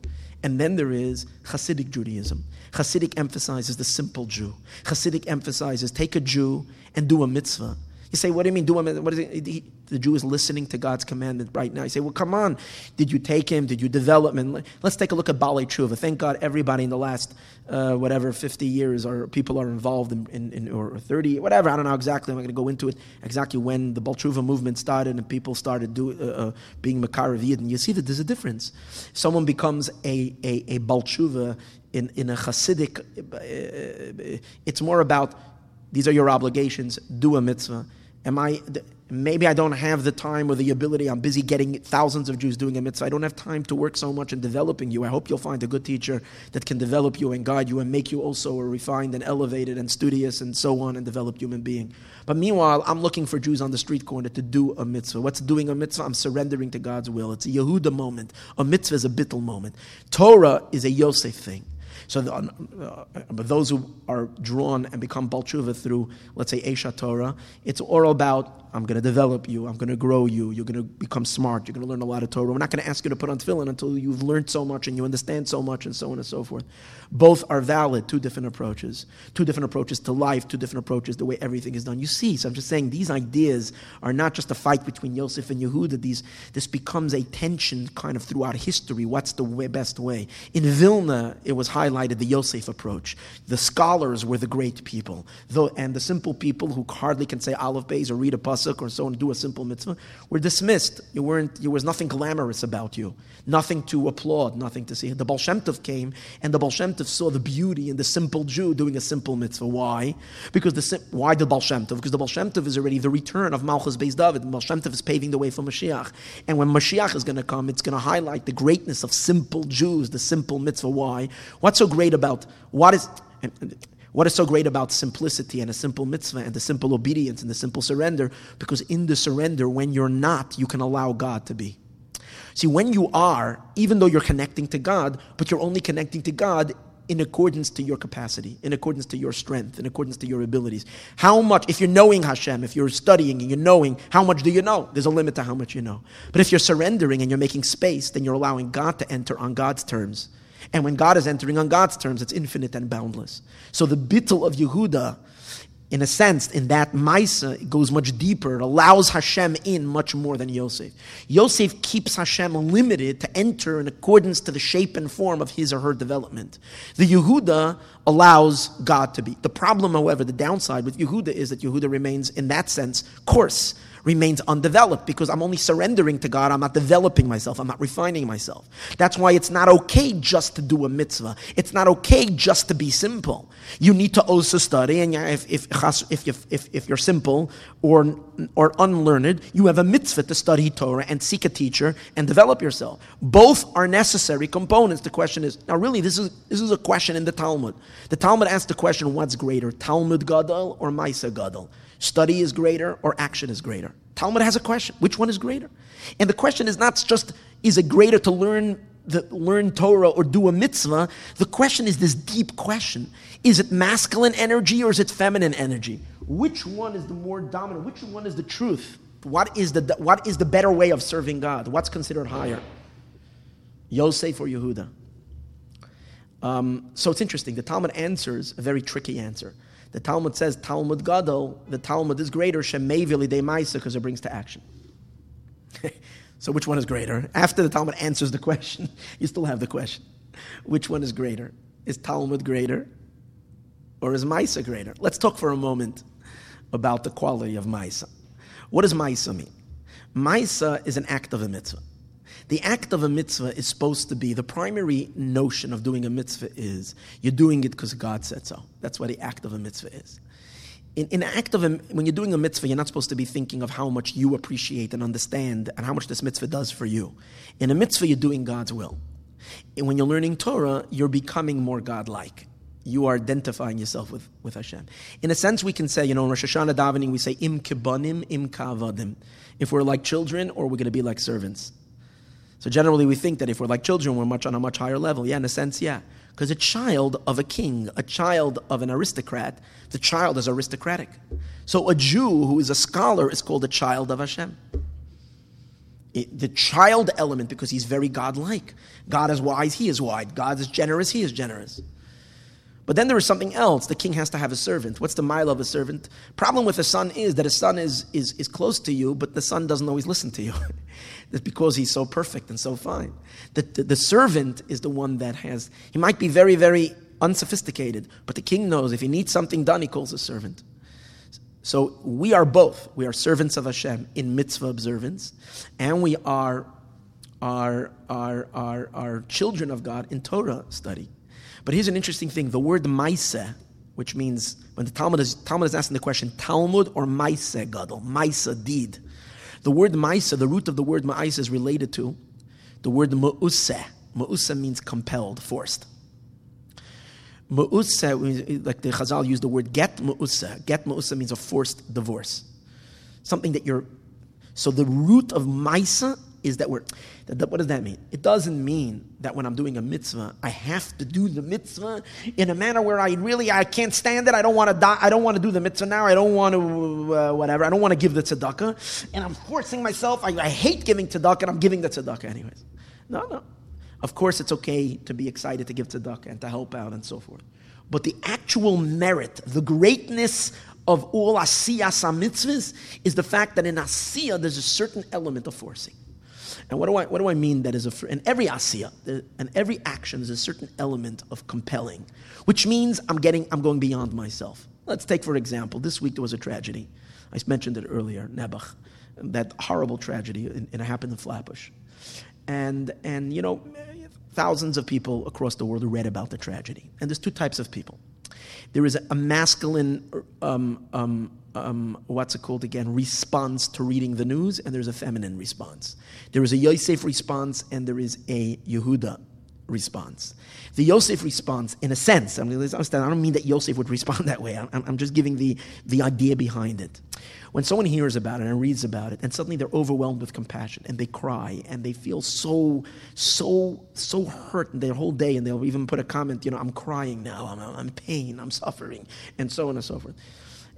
And then there is Hasidic Judaism. Hasidic emphasizes the simple Jew. Hasidic emphasizes take a Jew and do a mitzvah. You say, what do you mean do a mitzvah? What is it? the Jew is listening to God's commandment right now. You say, well, come on. Did you take him? Did you develop him? Let's take a look at Baalei Tshuva. Thank God everybody in the last, uh, whatever, 50 years or people are involved in, in, in, or 30, whatever. I don't know exactly. I'm going to go into it exactly when the Baal Tshuva movement started and people started do, uh, uh, being Makar of Yidden. You see that there's a difference. Someone becomes a, a, a Baal Tshuva in, in a Hasidic, uh, uh, it's more about these are your obligations, do a mitzvah. Am I maybe I don't have the time or the ability. I'm busy getting thousands of Jews doing a mitzvah. I don't have time to work so much in developing you. I hope you'll find a good teacher that can develop you and guide you and make you also a refined and elevated and studious and so on and developed human being. But meanwhile, I'm looking for Jews on the street corner to do a mitzvah. What's doing a mitzvah? I'm surrendering to God's will. It's a Yehuda moment. A mitzvah is a bittel moment. Torah is a Yosef thing. So, the, uh, but those who are drawn and become Baal Tshuva through, let's say, Aish HaTorah, it's all about I'm going to develop you, I'm going to grow you, you're going to become smart, you're going to learn a lot of Torah. We're not going to ask you to put on tefillin until you've learned so much and you understand so much and so on and so forth. Both are valid, two different approaches. Two different approaches to life, two different approaches the way everything is done. You see, so I'm just saying these ideas are not just a fight between Yosef and Yehuda. These, this becomes a tension kind of throughout history. What's the way, best way? In Vilna, it was highlighted the Yosef approach. The scholars were the great people, though, and the simple people who hardly can say Aleph Beis or read a pasuk or so on, do a simple mitzvah, were dismissed. You weren't. There was nothing glamorous about you, nothing to applaud, nothing to see. The Baal Shem Tov came, and the Baal Shem Tov saw the beauty in the simple Jew doing a simple mitzvah. Why? Because the why the Baal Shem Tov? Because the Baal Shem Tov is already the return of Malchus Beis David. The Baal Shem Tov is paving the way for Mashiach, and when Mashiach is going to come, it's going to highlight the greatness of simple Jews, the simple mitzvah. Why? What's so great about what is? What is so great about simplicity and a simple mitzvah and the simple obedience and the simple surrender? Because in the surrender, when you're not, you can allow God to be. See, when you are, even though you're connecting to God, but you're only connecting to God in accordance to your capacity, in accordance to your strength, in accordance to your abilities. How much, if you're knowing Hashem, if you're studying and you're knowing, how much do you know? There's a limit to how much you know. But if you're surrendering and you're making space, then you're allowing God to enter on God's terms. And when God is entering on God's terms, it's infinite and boundless. So the bittul of Yehuda, in a sense, in that Maisa, goes much deeper. It allows Hashem in much more than Yosef. Yosef keeps Hashem limited to enter in accordance to the shape and form of his or her development. The Yehuda allows God to be. The problem, however, the downside with Yehuda is that Yehuda remains, in that sense, coarse remains undeveloped because I'm only surrendering to God. I'm not developing myself. I'm not refining myself. That's why it's not okay just to do a mitzvah. It's not okay just to be simple. You need to also study, and if, if, if, if, if you're simple or, or unlearned, you have a mitzvah to study Torah and seek a teacher and develop yourself. Both are necessary components. The question is now, really, this is, this is a question in the Talmud. The Talmud asks the question what's greater, Talmud Gadol or Maisa Gadol? Study is greater or action is greater? Talmud has a question. Which one is greater? And the question is not just, is it greater to learn the, learn Torah or do a mitzvah? The question is this deep question. Is it masculine energy or is it feminine energy? Which one is the more dominant? Which one is the truth? What is the, what is the better way of serving God? What's considered higher? Yosef or Yehuda? Um, so it's interesting. The Talmud answers a very tricky answer. The Talmud says Talmud Gadol, the Talmud is greater, Shemevili de because it brings to action. [LAUGHS] so which one is greater? After the Talmud answers the question, [LAUGHS] you still have the question. Which one is greater? Is Talmud greater? Or is Maisa greater? Let's talk for a moment about the quality of Maisa. What does Maisa mean? Maisa is an act of a mitzvah. The act of a mitzvah is supposed to be the primary notion of doing a mitzvah is you're doing it because God said so. That's what the act of a mitzvah is. In, in act of a, when you're doing a mitzvah, you're not supposed to be thinking of how much you appreciate and understand and how much this mitzvah does for you. In a mitzvah, you're doing God's will. And when you're learning Torah, you're becoming more God-like. you are identifying yourself with, with Hashem. In a sense, we can say, you know, in Rosh Hashanah davening, we say, im kibanim, im kavadim. If we're like children, or we're going to be like servants. So generally, we think that if we're like children, we're much on a much higher level. Yeah, in a sense, yeah. Because a child of a king, a child of an aristocrat, the child is aristocratic. So a Jew who is a scholar is called a child of Hashem. It, the child element, because he's very godlike. God is wise, he is wise. God is generous, he is generous. But then there is something else. The king has to have a servant. What's the maaleh of a servant? Problem with a son is that a son is, is, is close to you, but the son doesn't always listen to you. [LAUGHS] Because he's so perfect and so fine. The, the, the servant is the one that has, he might be very, very unsophisticated, but the king knows if he needs something done, he calls a servant. So we are both. We are servants of Hashem in mitzvah observance, and we are, are, are, are, are children of God in Torah study. But here's an interesting thing the word maise, which means when the Talmud is, Talmud is asking the question, Talmud or maise gadol, maise deed. The word maise, the root of the word maise is related to the word ma'use. Ma'use means compelled, forced. Ma'use, like the Chazal used the word get ma'use. Get ma'use means a forced divorce. Something that you're. So the root of maisa is that we're. That, what does that mean? It doesn't mean that when I'm doing a mitzvah, I have to do the mitzvah in a manner where I really I can't stand it. I don't want to die. I don't want to do the mitzvah now. I don't want to uh, whatever. I don't want to give the tzedakah, and I'm forcing myself. I, I hate giving tzedakah, and I'm giving the tzedakah anyways. No, no. Of course, it's okay to be excited to give tzedakah and to help out and so forth. But the actual merit, the greatness of all asiyas mitzvahs is the fact that in asiyah there's a certain element of forcing. And what do I, what do I mean that is a, in every asiya, and every action is a certain element of compelling, which means I'm getting, I'm going beyond myself. Let's take, for example, this week there was a tragedy. I mentioned it earlier, Nebuch, that horrible tragedy, and it happened in Flatbush. And, and, you know, thousands of people across the world read about the tragedy. And there's two types of people. There is a masculine um, um, um, what's it called again, response to reading the news, and there's a feminine response. There is a Yosef response, and there is a Yehuda response. The Yosef response, in a sense, I, mean, understand, I don't mean that Yosef would [LAUGHS] respond that way. I'm, I'm just giving the, the idea behind it. When someone hears about it and reads about it, and suddenly they're overwhelmed with compassion, and they cry, and they feel so, so, so hurt in their whole day, and they'll even put a comment, you know, I'm crying now, I'm, I'm in pain, I'm suffering, and so on and so forth.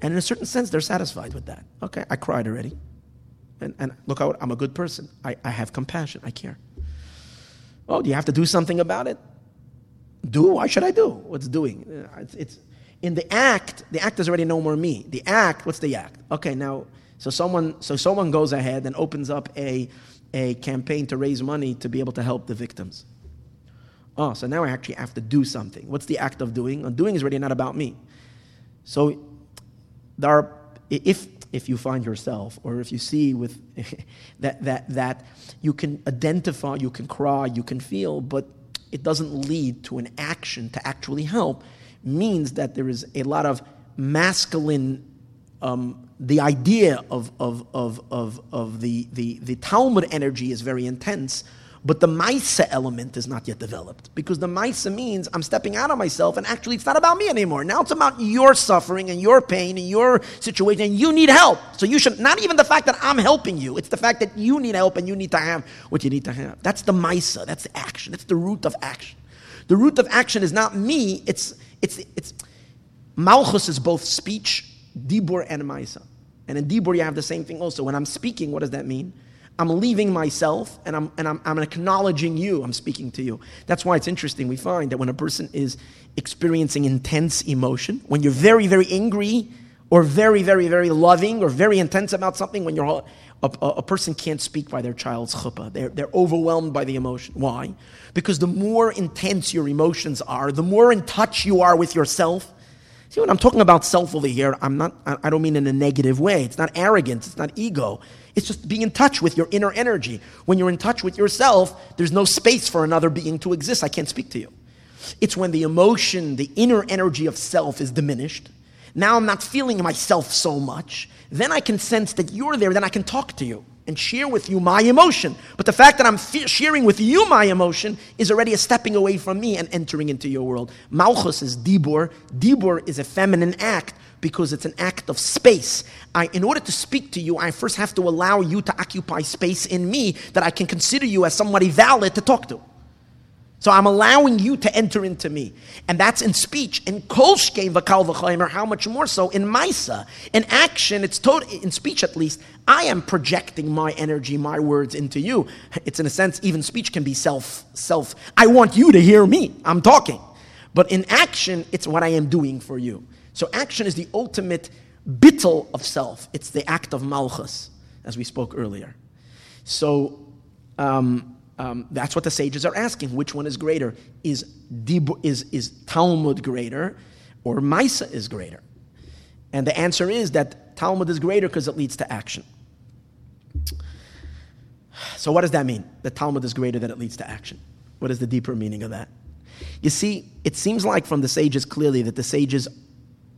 And in a certain sense, they're satisfied with that. Okay, I cried already. And, and look I'm a good person. I, I have compassion. I care. Oh, do you have to do something about it? Do? Why should I do? What's doing? Uh, it's, it's in the act. The act is already no more me. The act. What's the act? Okay, now so someone so someone goes ahead and opens up a a campaign to raise money to be able to help the victims. Oh, so now I actually have to do something. What's the act of doing? And doing is really not about me. So there are, if if you find yourself or if you see with [LAUGHS] that that that you can identify, you can cry, you can feel, but it doesn't lead to an action to actually help, means that there is a lot of masculine. Um, the idea of, of, of, of, of the, the, the Talmud energy is very intense, but the Maisa element is not yet developed because the Maisa means I'm stepping out of myself and actually it's not about me anymore. Now it's about your suffering and your pain and your situation and you need help. So you should, not even the fact that I'm helping you, it's the fact that you need help and you need to have what you need to have. That's the Maisa, that's the action, that's the root of action. The root of action is not me, it's, it's, it's, Malchus is both speech, Dibur, and Maisa. And in Dibur, you have the same thing also. When I'm speaking, what does that mean? I'm leaving myself and I'm, and I'm, I'm acknowledging you. I'm speaking to you. That's why it's interesting. We find that when a person is experiencing intense emotion, when you're very, very angry or very, very, very loving or very intense about something, when you're a, a, a person can't speak by their child's chuppah. They're, they're overwhelmed by the emotion. Why? Because the more intense your emotions are, the more in touch you are with yourself, See, when I'm talking about self over here, I'm not, I don't mean in a negative way. It's not arrogance, it's not ego. It's just being in touch with your inner energy. When you're in touch with yourself, there's no space for another being to exist. I can't speak to you. It's when the emotion, the inner energy of self is diminished. Now I'm not feeling myself so much. Then I can sense that you're there, then I can talk to you and share with you my emotion. But the fact that I'm sharing with you my emotion is already a stepping away from me and entering into your world. Malchus is dibur. Dibur is a feminine act because it's an act of space. I, in order to speak to you, I first have to allow you to occupy space in me that I can consider you as somebody valid to talk to. So I'm allowing you to enter into me. And that's in speech. In kolshkein v'kal v'chaymer, how much more so in maisa. In action, it's total, in speech at least, I am projecting my energy, my words into you. It's in a sense, even speech can be self, self, I want you to hear me. I'm talking. But in action, it's what I am doing for you. So action is the ultimate bittel of self. It's the act of malchus, as we spoke earlier. So, um, um, that's what the sages are asking. Which one is greater? Is, is, is Talmud greater or Maisa is greater? And the answer is that Talmud is greater because it leads to action. So, what does that mean? That Talmud is greater than it leads to action. What is the deeper meaning of that? You see, it seems like from the sages clearly that the sages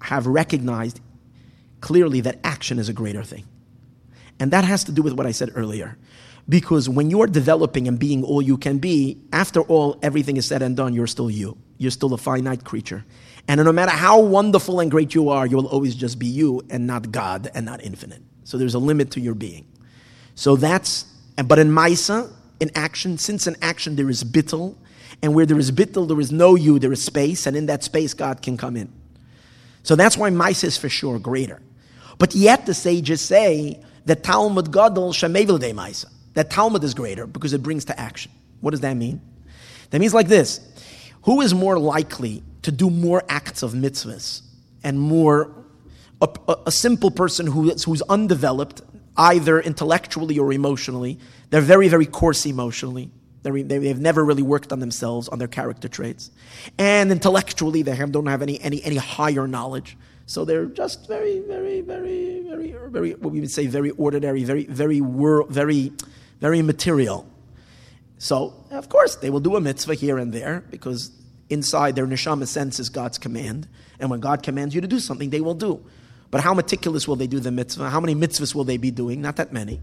have recognized clearly that action is a greater thing. And that has to do with what I said earlier. Because when you are developing and being all you can be, after all, everything is said and done, you're still you. You're still a finite creature. And no matter how wonderful and great you are, you will always just be you and not God and not infinite. So there's a limit to your being. So that's, but in Maisa, in action, since in action there is bittel, and where there is bittel, there is no you, there is space, and in that space, God can come in. So that's why Maisa is for sure greater. But yet the sages say that Talmud Gadol Shemevil de Maisa that Talmud is greater because it brings to action. What does that mean? That means like this Who is more likely to do more acts of mitzvahs and more, a, a, a simple person who who's undeveloped, either intellectually or emotionally? They're very, very coarse emotionally. They're, they've never really worked on themselves, on their character traits. And intellectually, they have, don't have any, any, any higher knowledge. So they're just very, very, very, very, very, what we would say, very ordinary, very, very, wor- very very material. So, of course, they will do a mitzvah here and there because inside their neshama senses God's command. And when God commands you to do something, they will do. But how meticulous will they do the mitzvah? How many mitzvahs will they be doing? Not that many.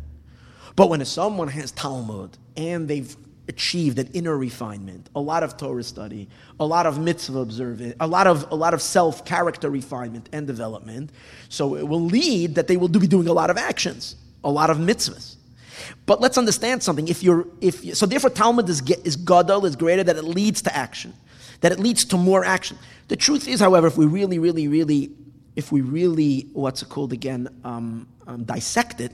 But when someone has Talmud and they've achieved an inner refinement, a lot of Torah study, a lot of mitzvah observing, a lot of a lot of self character refinement and development, so it will lead that they will be doing a lot of actions, a lot of mitzvahs. But let's understand something. If you're, if you, so, therefore, Talmud is, is gadol is greater that it leads to action, that it leads to more action. The truth is, however, if we really, really, really, if we really, what's it called again, um, um, dissect it,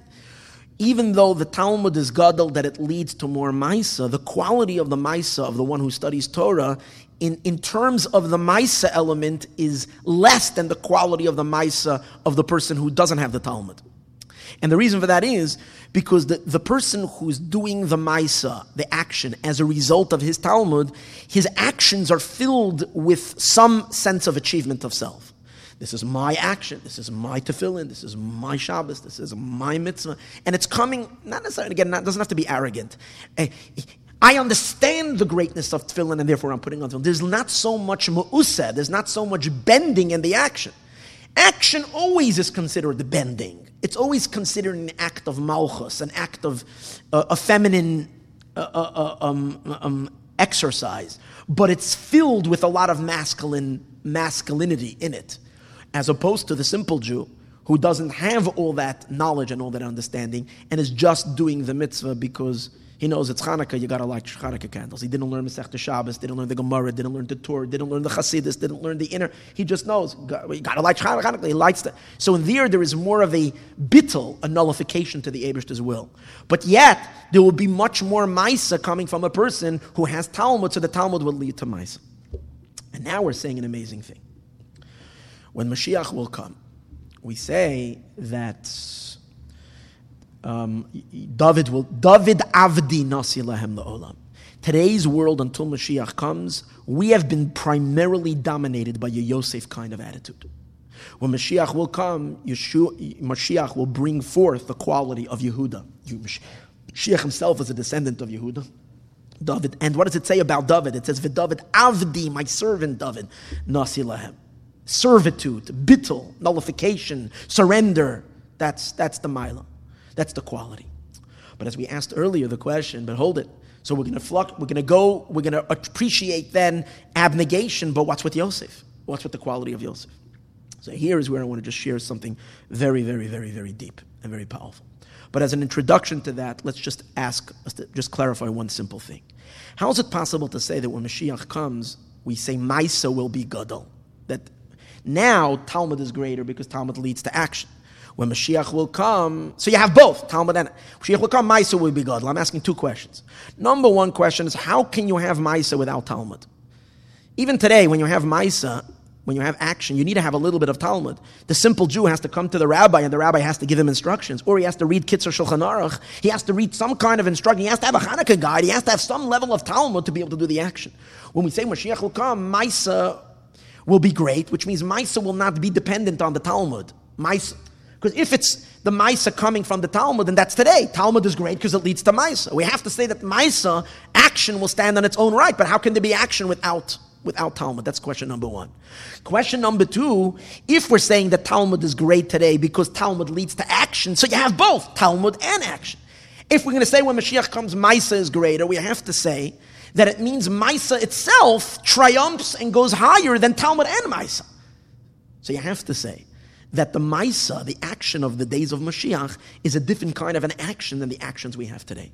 even though the Talmud is gadol that it leads to more maisa, the quality of the maisa of the one who studies Torah, in, in terms of the maisa element, is less than the quality of the maisa of the person who doesn't have the Talmud. And the reason for that is because the, the person who's doing the Maisa, the action, as a result of his Talmud, his actions are filled with some sense of achievement of self. This is my action. This is my tefillin. This is my Shabbos. This is my mitzvah. And it's coming, not necessarily, again, it doesn't have to be arrogant. Eh, I understand the greatness of tefillin and therefore I'm putting on tefillin. There's not so much mu'usah. There's not so much bending in the action. Action always is considered the bending. It's always considered an act of malchus, an act of uh, a feminine uh, uh, uh, um, um, exercise, but it's filled with a lot of masculine masculinity in it, as opposed to the simple Jew who doesn't have all that knowledge and all that understanding and is just doing the mitzvah because he knows it's Hanukkah, you gotta light Hanukkah candles. He didn't learn Masech Shabbos, didn't learn the Gemara, didn't learn the Torah, didn't learn the Chassidus, didn't learn the inner. He just knows, you gotta light Hanukkah, he lights that. So in there, there is more of a bittel, a nullification to the Abish's will. But yet, there will be much more Maisa coming from a person who has Talmud, so the Talmud will lead to Maisa. And now we're saying an amazing thing. When Mashiach will come, we say that um, David will David Avdi Nasi Lahem La'olam. Today's world, until Mashiach comes, we have been primarily dominated by a Yosef kind of attitude. When Mashiach will come, Yeshua, Mashiach will bring forth the quality of Yehuda. Mashiach himself is a descendant of Yehuda. David. And what does it say about David? It says, David Avdi, my servant David, Nasi Lahem. Servitude, bittul, nullification, surrender. That's, that's the Mila. That's the quality. But as we asked earlier, the question, but hold it. So we're going to flux, we're going to go, we're going to appreciate then abnegation, but what's with Yosef? What's with the quality of Yosef? So here is where I want to just share something very, very, very, very deep and very powerful. But as an introduction to that, let's just ask, just clarify one simple thing. How is it possible to say that when Mashiach comes, we say Maisa will be Gadol? That now Talmud is greater because Talmud leads to action. When Mashiach will come, so you have both, Talmud and Mashiach will come, Maisa will be Gadol. I'm asking two questions. Number one question is how can you have Maisa without Talmud? Even today, when you have Maisa, when you have action, you need to have a little bit of Talmud. The simple Jew has to come to the rabbi, and the rabbi has to give him instructions, or he has to read Kitzur Shulchan Aruch. He has to read some kind of instruction. He has to have a Hanukkah guide. He has to have some level of Talmud to be able to do the action. When we say Mashiach will come, Maisa will be great, which means Maisa will not be dependent on the Talmud. Maisa, because if it's the Maisa coming from the Talmud, then that's today. Talmud is great because it leads to Maisa. We have to say that Maisa action will stand on its own right, but how can there be action without? without Talmud? That's question number one. Question number two if we're saying that Talmud is great today because Talmud leads to action, so you have both Talmud and action. If we're going to say when Mashiach comes, Maisa is greater, we have to say that it means Maisa itself triumphs and goes higher than Talmud and Maisa. So you have to say that the Maisa, the action of the days of Mashiach, is a different kind of an action than the actions we have today.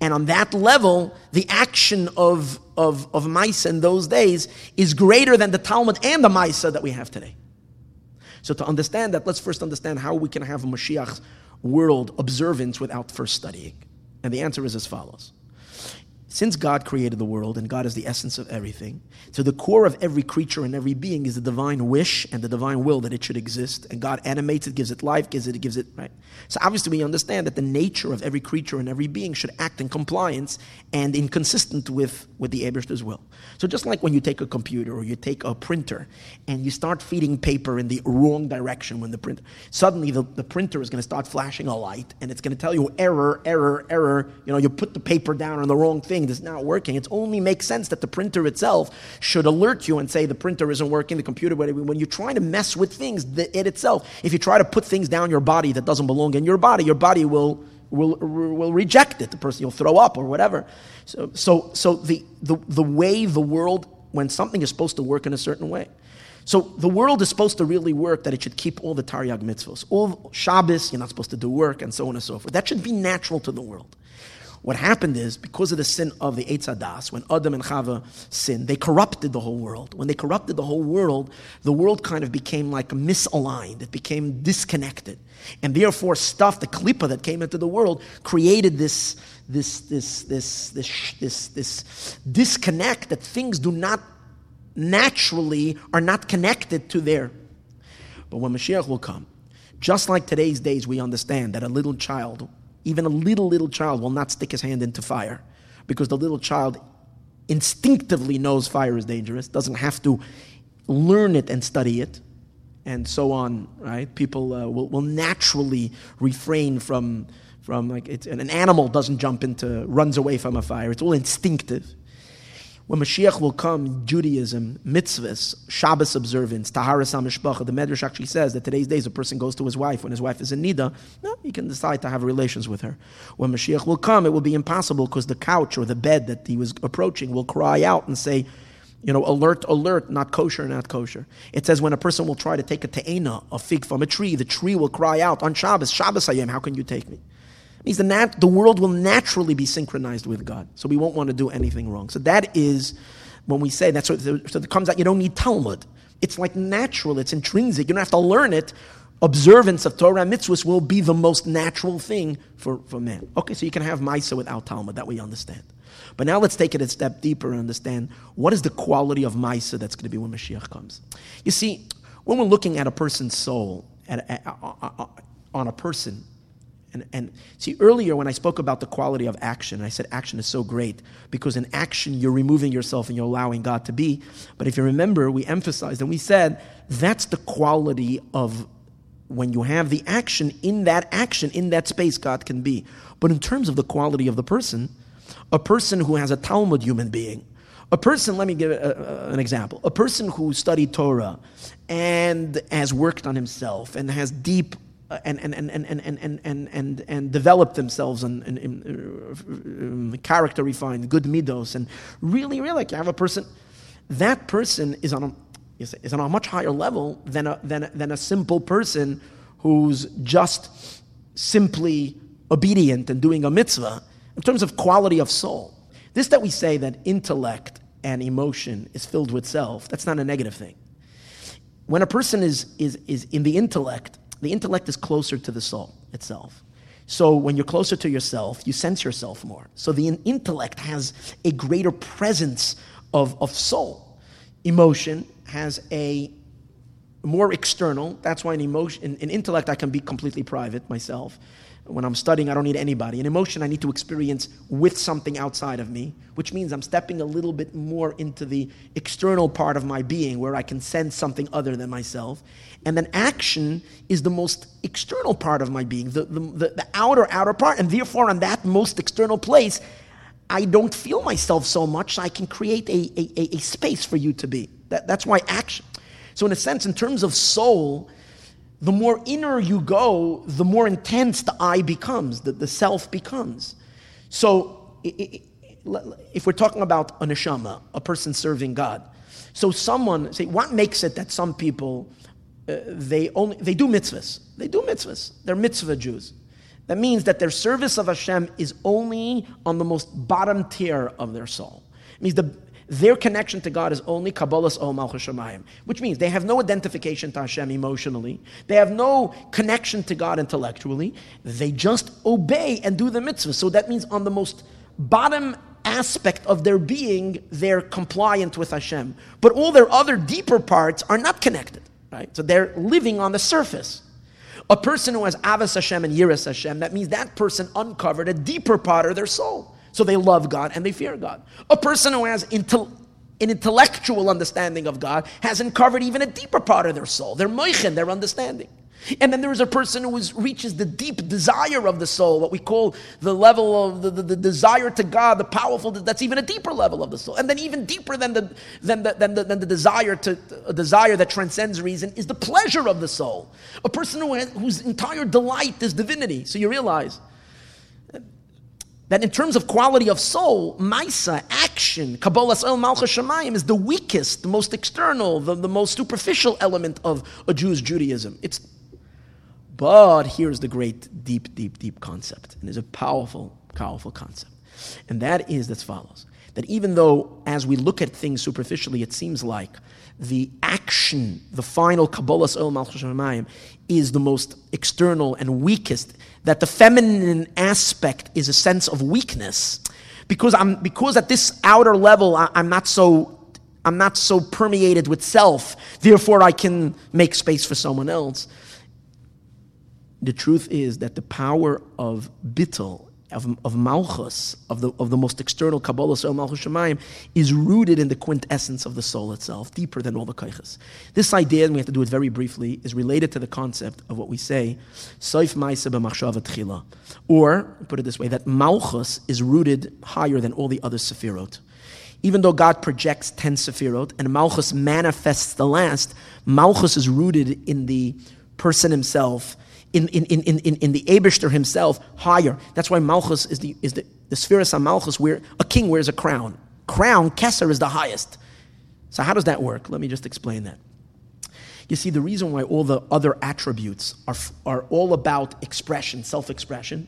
And on that level, the action of, of, of Maisa in those days is greater than the Talmud and the Maisa that we have today. So to understand that, let's first understand how we can have a Mashiach world observance without first studying. And the answer is as follows. Since God created the world and God is the essence of everything, to the core of every creature and every being is the divine wish and the divine will that it should exist. And God animates it, gives it life, gives it, gives it, right? So obviously we understand that the nature of every creature and every being should act in compliance and inconsistent with, with the Abish's will. So just like when you take a computer or you take a printer and you start feeding paper in the wrong direction when the printer, suddenly the, the printer is going to start flashing a light and it's going to tell you error, error, error. You know, you put the paper down on the wrong thing thing that's not working. It only makes sense that the printer itself should alert you and say the printer isn't working, the computer, whatever. When you're trying to mess with things, the, it itself, if you try to put things down your body that doesn't belong in your body, your body will will, will reject it. The person will throw up or whatever. So, so, so the, the, the way the world, when something is supposed to work in a certain way. So the world is supposed to really work that it should keep all the Taryag mitzvahs. All Shabbos, you're not supposed to do work, and so on and so forth. That should be natural to the world. What happened is, because of the sin of the Eitz when Adam and Chava sinned, they corrupted the whole world. When they corrupted the whole world, the world kind of became like misaligned. It became disconnected. And therefore, stuff, the klipa that came into the world, created this, this, this, this, this, this, this disconnect that things do not naturally are not connected to their. But when Mashiach will come, just like today's days, we understand that a little child even a little, little child will not stick his hand into fire because the little child instinctively knows fire is dangerous, doesn't have to learn it and study it, and so on, right? People uh, will, will naturally refrain from, from like, it's, an animal doesn't jump into, runs away from a fire. It's all instinctive. When Mashiach will come, Judaism, mitzvahs, Shabbos observance, Taharas HaMishpacha, the Medrash actually says that today's days a person goes to his wife when his wife is in Nida, no, he can decide to have relations with her. When Mashiach will come, it will be impossible because the couch or the bed that he was approaching will cry out and say, you know, alert, alert, not kosher, not kosher. It says when a person will try to take a te'ena, a fig from a tree, the tree will cry out on Shabbos, Shabbos I am, how can you take me? Means the, nat- the world will naturally be synchronized with God. So we won't want to do anything wrong. So that is when we say that. So, so it comes out, you don't need Talmud. It's like natural, it's intrinsic. You don't have to learn it. Observance of Torah mitzvahs will be the most natural thing for, for man. Okay, so you can have Maisa without Talmud, that we understand. But now let's take it a step deeper and understand what is the quality of Maisa that's going to be when Mashiach comes. You see, when we're looking at a person's soul, at, at, at, on a person, and, and see, earlier when I spoke about the quality of action, I said action is so great because in action you're removing yourself and you're allowing God to be. But if you remember, we emphasized and we said that's the quality of when you have the action, in that action, in that space, God can be. But in terms of the quality of the person, a person who has a Talmud human being, a person, let me give a, a, an example, a person who studied Torah and has worked on himself and has deep and, and, and, and, and, and, and, and, develop themselves and, and, and uh, character refined, good midos, and really, really, like you have a person, that person is on a, is on a much higher level than a, than, than a simple person who's just simply obedient and doing a mitzvah in terms of quality of soul. This that we say that intellect and emotion is filled with self, that's not a negative thing. When a person is, is, is in the intellect, the intellect is closer to the soul itself. So when you're closer to yourself, you sense yourself more. So the intellect has a greater presence of, of soul. Emotion has a more external. That's why in emotion, in, in intellect, I can be completely private myself. When I'm studying, I don't need anybody. In emotion, I need to experience with something outside of me, which means I'm stepping a little bit more into the external part of my being where I can sense something other than myself. And then action is the most external part of my being, the, the, the, the outer, outer part. And therefore, on that most external place, I don't feel myself so much, so I can create a, a, a space for you to be. That, that's why action. So, in a sense, in terms of soul, the more inner you go, the more intense the I becomes, the, the self becomes. So, if we're talking about a neshama, a person serving God, so someone say, what makes it that some people uh, they only they do mitzvahs? They do mitzvahs. They're mitzvah Jews. That means that their service of Hashem is only on the most bottom tier of their soul. It means the their connection to God is only Kabbalas Ol Malchus Shemayim, which means they have no identification to Hashem emotionally. They have no connection to God intellectually. They just obey and do the mitzvah. So that means on the most bottom aspect of their being, they're compliant with Hashem. But all their other deeper parts are not connected, right? So they're living on the surface. A person who has Ahavas Hashem and Yiras Hashem, that means that person uncovered a deeper part of their soul. So they love God and they fear God. A person who has intel- an intellectual understanding of God has uncovered even a deeper part of their soul, their moichen, their understanding. And then there is a person who is, reaches the deep desire of the soul, what we call the level of the, the, the, desire to God, the powerful, that's even a deeper level of the soul. And then even deeper than the, than the, than the, than the desire to, a desire that transcends reason is the pleasure of the soul. A person who has, whose entire delight is divinity. So you realize that in terms of quality of soul, Maisa, action, Kabbalas Ol Malchus Shemayim is the weakest, the most external, the, the most superficial element of a Jew's Judaism. It's, but here's the great, deep, deep, deep concept. And it's a powerful, powerful concept. And that is as follows that even though, as we look at things superficially, it seems like the action, the final Kabbalas Ol Malchus Shemayim, is the most external and weakest, that the feminine aspect is a sense of weakness. Because I'm because at this outer level I, I'm not so I'm not so permeated with self, therefore I can make space for someone else. The truth is that the power of bittul of, of Malchus, of the, of the most external Kabbalah, so Malchus Shemayim, is rooted in the quintessence of the soul itself, deeper than all the kaiches. This idea, and we have to do it very briefly, is related to the concept of what we say, Soif Maisa b'machshava. Or, put it this way, that Malchus is rooted higher than all the other sefiros. Even though God projects 10 sefiros and Malchus manifests the last, Malchus is rooted in the person himself in, in, in, in, in the Aibershter himself higher. That's why Malchus is the, is the, the spheres of Malchus, where a king wears a crown. Crown, Kesser, is the highest. So, how does that work? Let me just explain that. You see, the reason why all the other attributes are, are all about expression, self expression,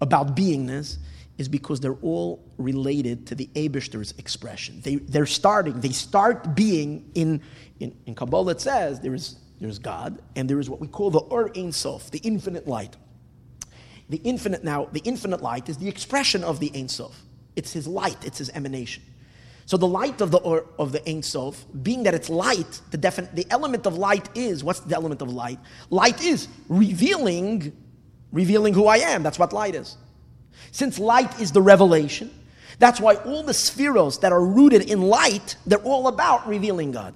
about beingness, is because they're all related to the Aibershter's expression. They, they're starting, they start being in, in, in Kabbalah, it says there is there's God, and there is what we call the Ohr Ein Sof, the infinite light. The infinite now, the infinite light is the expression of the Ein Sof. It's his light, it's his emanation. So the light of the Ohr, of the Ein Sof, being that it's light, the defin- the element of light is what's the element of light? Light is revealing, revealing who I am. That's what light is. Since light is the revelation, that's why all the sefiros that are rooted in light, they're all about revealing God.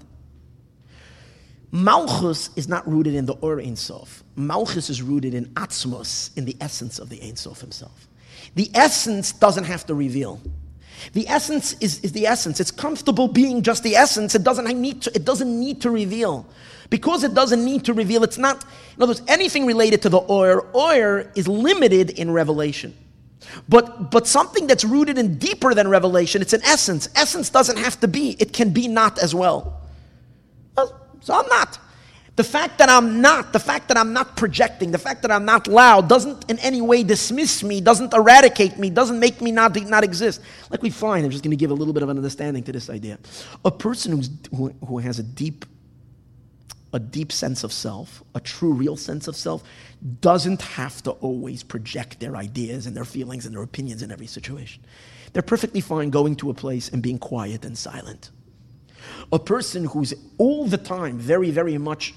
Malchus is not rooted in the Ohr Ein Sof. Malchus is rooted in Atzmos, in the essence of the Ein Sof himself. The essence doesn't have to reveal. The essence is, is the essence. It's comfortable being just the essence. It doesn't need to, it doesn't need to reveal. Because it doesn't need to reveal, it's not, in other words, anything related to the oil, oil is limited in revelation. But, but something that's rooted in deeper than revelation, it's an essence. Essence doesn't have to be, it can be not as well. So I'm not. The fact that I'm not, the fact that I'm not projecting, the fact that I'm not loud doesn't in any way dismiss me, doesn't eradicate me, doesn't make me not, not exist. Like we find, I'm just going to give a little bit of an understanding to this idea. A person who's, who, who has a deep a deep sense of self, a true, real sense of self, doesn't have to always project their ideas and their feelings and their opinions in every situation. They're perfectly fine going to a place and being quiet and silent. A person who's all the time very, very much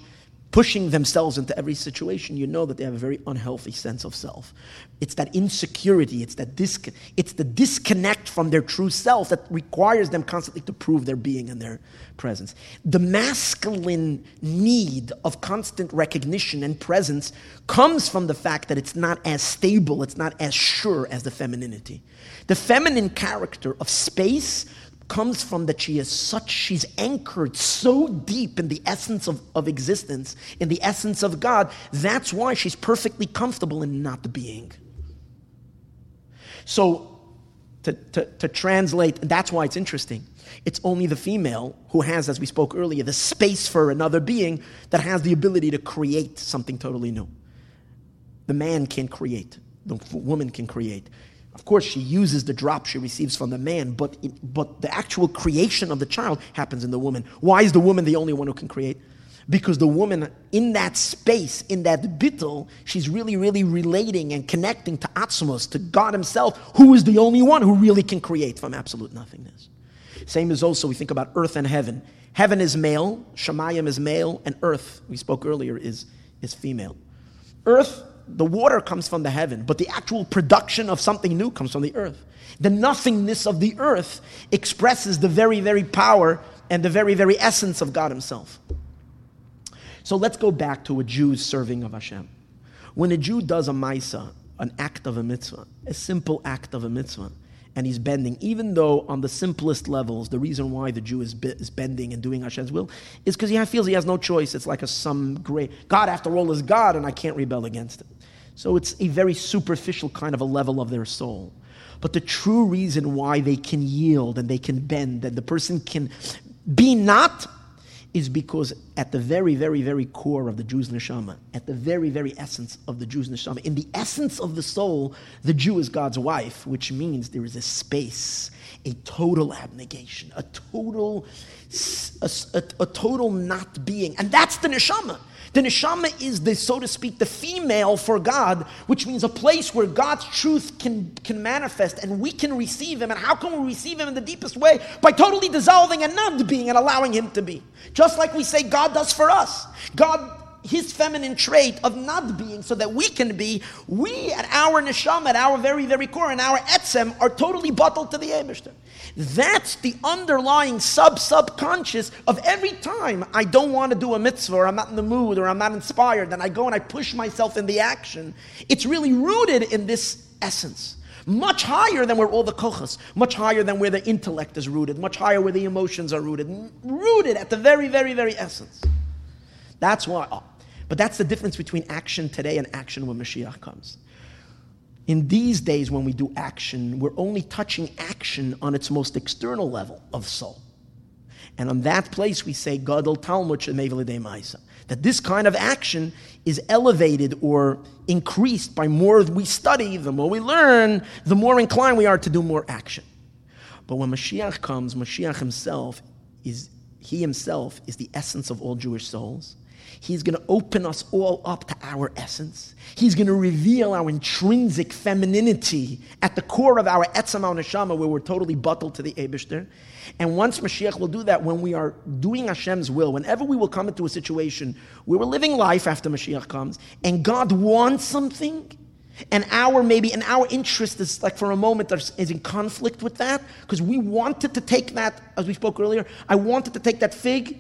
pushing themselves into every situation, you know that they have a very unhealthy sense of self. It's that insecurity, it's that disc- it's the disconnect from their true self that requires them constantly to prove their being and their presence. The masculine need of constant recognition and presence comes from the fact that it's not as stable, it's not as sure as the femininity. The feminine character of space comes from that she is such, she's anchored so deep in the essence of, of existence, in the essence of God. That's why she's perfectly comfortable in not being. So, to, to, to translate, that's why it's interesting. It's only the female who has, as we spoke earlier, the space for another being that has the ability to create something totally new. The man can create, the woman can create. Of course, she uses the drop she receives from the man, but, but the actual creation of the child happens in the woman. Why is the woman the only one who can create? Because the woman, in that space, in that bittel, she's really, really relating and connecting to Atzmos, to God Himself, who is the only one who really can create from absolute nothingness. Same as also we think about earth and heaven. Heaven is male, Shemayim is male, and earth, we spoke earlier, is, is female. Earth the water comes from the heaven, but the actual production of something new comes from the earth. The nothingness of the earth expresses the very, very power and the very, very essence of God Himself. So let's go back to a Jew's serving of Hashem. When a Jew does a maisa, an act of a mitzvah, a simple act of a mitzvah, and he's bending, even though on the simplest levels, the reason why the Jew is, is bending and doing Hashem's will is because he feels he has no choice. It's like a some great God, after all, is God, and I can't rebel against it. So it's a very superficial kind of a level of their soul. But the true reason why they can yield and they can bend and the person can be not is because at the very, very, very core of the Jew's neshama, at the very, very essence of the Jew's neshama, in the essence of the soul, the Jew is God's wife, which means there is a space, a total abnegation, a total, a, a, a total not being, and that's the neshama. The neshama is the, so to speak, the female for God, which means a place where God's truth can, can manifest and we can receive Him. And how can we receive Him in the deepest way? By totally dissolving and not being and allowing Him to be. Just like we say God does for us. God his feminine trait of not being so that we can be, we at our neshama, at our very, very core, and our etzem are totally bottled to the Aibershter. That's the underlying sub subconscious of every time I don't want to do a mitzvah or I'm not in the mood or I'm not inspired, then I go and I push myself in the action. It's really rooted in this essence. Much higher than where all the kochos, much higher than where the intellect is rooted, much higher where the emotions are rooted, rooted at the very, very, very essence. That's why. Oh, but that's the difference between action today and action when Mashiach comes. In these days, when we do action, we're only touching action on its most external level of soul. And on that place, we say, Gadol Talmud Maisa. That this kind of action is elevated or increased by more we study, the more we learn, the more inclined we are to do more action. But when Mashiach comes, Mashiach himself is, he himself is the essence of all Jewish souls. He's going to open us all up to our essence. He's going to reveal our intrinsic femininity at the core of our etzam al neshama, where we're totally bottled to the Aibershter. And once Mashiach will do that, when we are doing Hashem's will, whenever we will come into a situation where we're living life after Mashiach comes, and God wants something, and our maybe and our interest is like for a moment is in conflict with that because we wanted to take that as we spoke earlier. I wanted to take that fig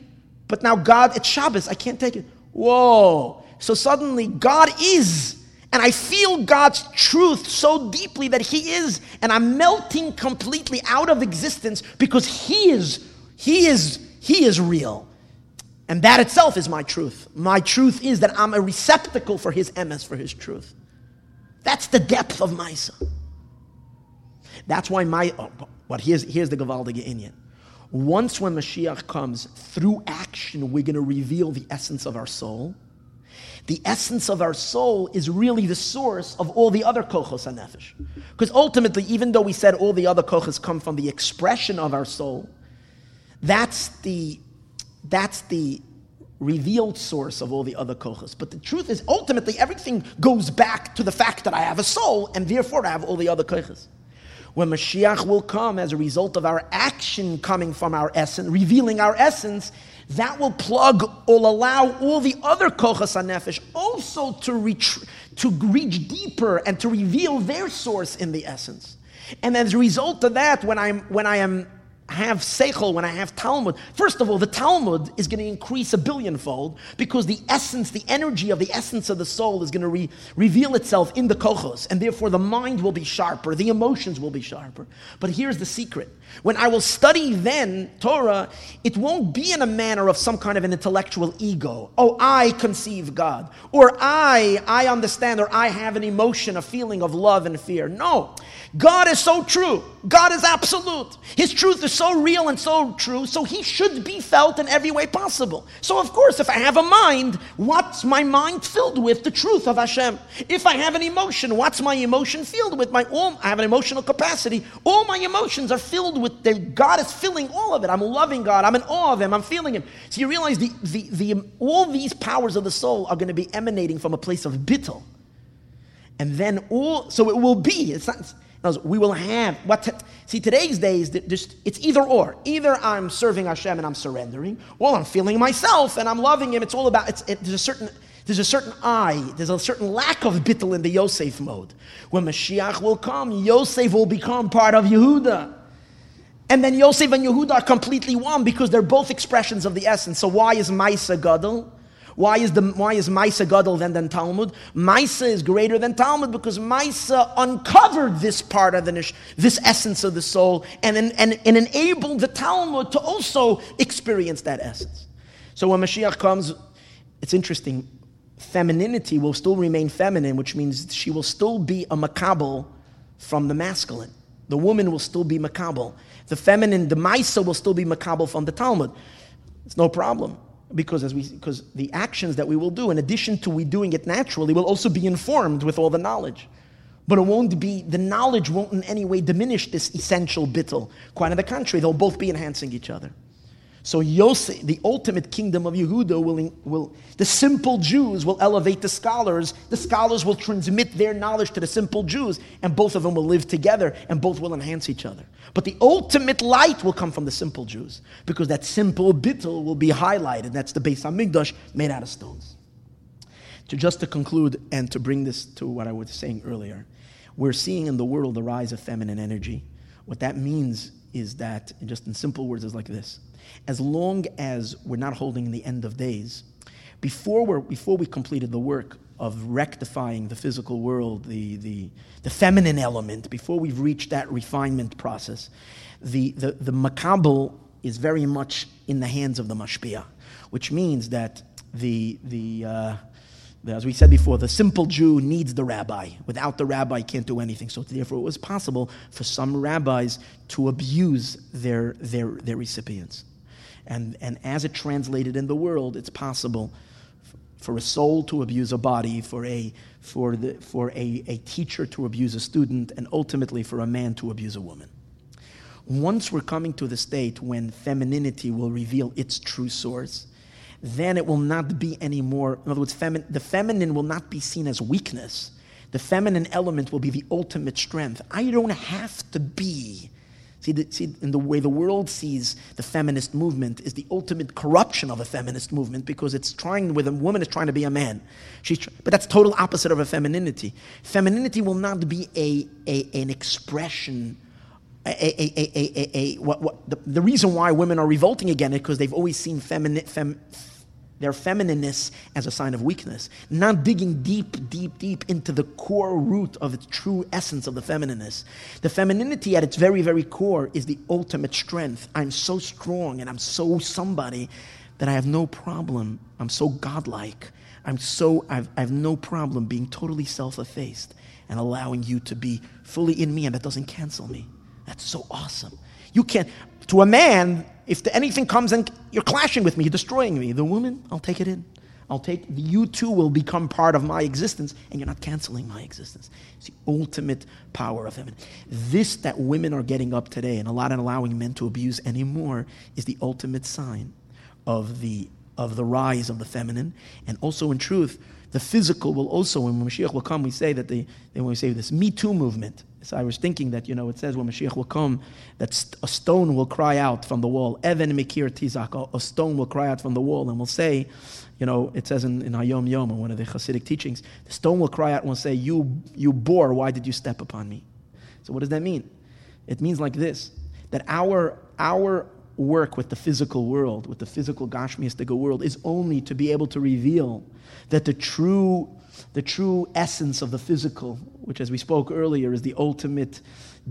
but now God, it's Shabbos, I can't take it. Whoa. So suddenly God is, and I feel God's truth so deeply that He is, and I'm melting completely out of existence because He is, He is, He is real. And that itself is my truth. My truth is that I'm a receptacle for his MS, for his truth. That's the depth of Maisa. That's why my, oh, but here's, here's the Gevaldige Inyan. Once when Mashiach comes, through action, we're going to reveal the essence of our soul. The essence of our soul is really the source of all the other kochos nefesh. Because ultimately, even though we said all the other kochos come from the expression of our soul, that's the, that's the revealed source of all the other kochos. But the truth is, ultimately, everything goes back to the fact that I have a soul, and therefore I have all the other kochos. When Mashiach will come as a result of our action coming from our essence, revealing our essence, that will plug or allow all the other kochos nefesh also to reach, to reach deeper and to reveal their source in the essence. And as a result of that, when I'm when I am have seichel, when I have Talmud, first of all, the Talmud is going to increase a billionfold because the essence, the energy of the essence of the soul is going to re- reveal itself in the kochos, and therefore the mind will be sharper, the emotions will be sharper. But here's the secret. When I will study then Torah, it won't be in a manner of some kind of an intellectual ego. Oh, I conceive God. Or I, I understand, or I have an emotion, a feeling of love and fear. No. God is so true. God is absolute. His truth is so real and so true, so he should be felt in every way possible. So, of course, if I have a mind, what's my mind filled with? The truth of Hashem. If I have an emotion, what's my emotion filled with? My all, I have an emotional capacity. All my emotions are filled with the, God is filling all of it. I'm loving God. I'm in awe of Him. I'm feeling Him. So you realize the, the, the, all these powers of the soul are going to be emanating from a place of bittel. And then all, so it will be, it's not, we will have what see today's days just it's either or either i'm serving hashem and i'm surrendering or i'm feeling myself and i'm loving him it's all about it's it, there's a certain there's a certain I, there's a certain lack of bittel in the Yosef mode. When Mashiach will come, Yosef will become part of Yehuda. And then Yosef and Yehuda are completely one because they're both expressions of the essence. So why is Maisa Gadol? Why is the why is Maisa Gadol than, than Talmud? Maisa is greater than Talmud because Maisa uncovered this part of the nish, this essence of the soul, and, and, and, and enabled the Talmud to also experience that essence. So when Mashiach comes, it's interesting. Femininity will still remain feminine, which means she will still be a makabel from the masculine. The woman will still be makabel. The feminine, the Maisa will still be makabel from the Talmud. It's no problem because as we because the actions that we will do in addition to we doing it naturally will also be informed with all the knowledge but it won't be the knowledge won't in any way diminish this essential bittel quite on the contrary they'll both be enhancing each other so Yosef, the ultimate kingdom of Yehuda, will, will the simple Jews will elevate the scholars. The scholars will transmit their knowledge to the simple Jews, and both of them will live together, and both will enhance each other. But the ultimate light will come from the simple Jews, because that simple bittul will be highlighted. That's the Beis Hamikdash made out of stones. To just to conclude and to bring this to what I was saying earlier, we're seeing in the world the rise of feminine energy. What that means is that, just in simple words, is like this as long as we're not holding the end of days, before, we're, before we completed the work of rectifying the physical world, the, the, the feminine element, before we've reached that refinement process, the, the, the makabel is very much in the hands of the mashpia, which means that the, the, uh, as we said before, the simple Jew needs the rabbi. Without the rabbi, can't do anything. So therefore, it was possible for some rabbis to abuse their, their, their recipients. And, and as it translated in the world, it's possible for a soul to abuse a body, for, a, for, the, for a, a teacher to abuse a student, and ultimately for a man to abuse a woman. Once we're coming to the state when femininity will reveal its true source, then it will not be anymore. In other words, femi- the feminine will not be seen as weakness. The feminine element will be the ultimate strength. I don't have to be See, the, see, in the way the world sees the feminist movement is the ultimate corruption of a feminist movement because it's trying with a woman is trying to be a man. She's, but that's total opposite of a femininity. Femininity will not be a, a an expression. A, a, a, a, a, what, what, the, the reason why women are revolting again is because they've always seen femini, fem, their feminineness as a sign of weakness, not digging deep, deep, deep into the core root of its true essence of the feminineness. The femininity at its very, very core is the ultimate strength. I'm so strong and I'm so somebody that I have no problem. I'm so godlike. I'm so, I've, I have no problem being totally self effaced and allowing you to be fully in me, and that doesn't cancel me. That's so awesome. You can't, to a man, if anything comes and you're clashing with me, you're destroying me. The woman, I'll take it in. I'll take, you too will become part of my existence, and you're not canceling my existence. It's the ultimate power of heaven. This that women are getting up today, and a lot of allowing men to abuse anymore, is the ultimate sign of the, of the rise of the feminine. And also, in truth, the physical will also, when Mashiach will come, we say that the, when we say this Me Too movement. So I was thinking that, you know, it says when Mashiach will come, that a stone will cry out from the wall. Even Mikir Tizak, a stone will cry out from the wall and will say, you know, it says in, in Hayom Yom, in one of the Hasidic teachings, the stone will cry out and will say, you, you bore, why did you step upon me? So what does that mean? It means like this, that our, our work with the physical world, with the physical Gashmiistic world, is only to be able to reveal that the true, the true essence of the physical, which as we spoke earlier is the ultimate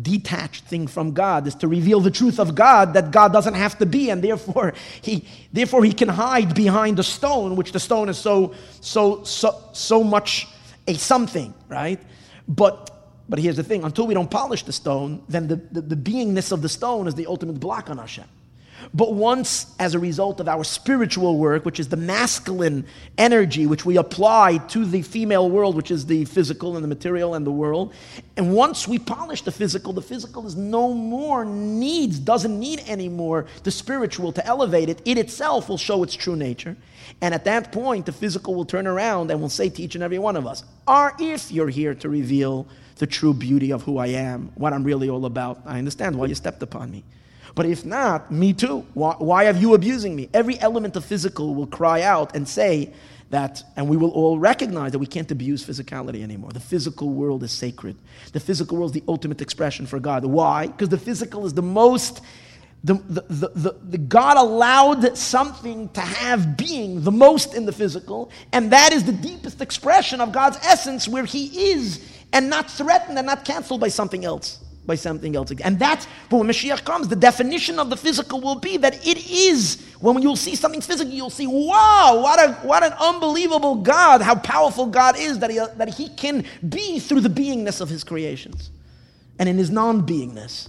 detached thing from God, is to reveal the truth of God that God doesn't have to be, and therefore he, therefore he can hide behind the stone, which the stone is so, so, so, so much a something, right? But but here's the thing until we don't polish the stone, then the, the, the beingness of the stone is the ultimate block on Hashem. But once, as a result of our spiritual work, which is the masculine energy which we apply to the female world, which is the physical and the material and the world, and once we polish the physical, the physical is no more needs, doesn't need anymore the spiritual to elevate it. It itself will show its true nature. And at that point, the physical will turn around and will say to each and every one of us, Or if you're here to reveal the true beauty of who I am, what I'm really all about, I understand why you stepped upon me. But if not, me too. Why, why have you abusing me? Every element of physical will cry out and say that, and we will all recognize that we can't abuse physicality anymore. The physical world is sacred. The physical world is the ultimate expression for God. Why? Because the physical is the most the, the, the, the, God allowed something to have being the most in the physical, and that is the deepest expression of God's essence where He is and not threatened and not canceled by something else by something else. And that's but when Mashiach comes, the definition of the physical will be that it is when you'll see something physical, you'll see, wow, what a what an unbelievable God, how powerful God is that he that he can be through the beingness of his creations. And in his non-beingness.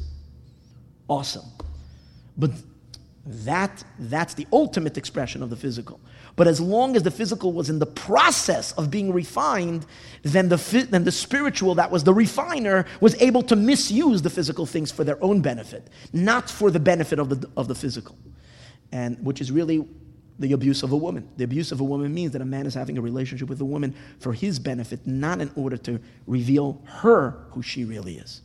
Awesome. But that that's the ultimate expression of the physical. But as long as the physical was in the process of being refined, then the, then the spiritual, that was the refiner, was able to misuse the physical things for their own benefit, not for the benefit of the, of the physical. And which is really the abuse of a woman. The abuse of a woman means that a man is having a relationship with a woman for his benefit, not in order to reveal her who she really is.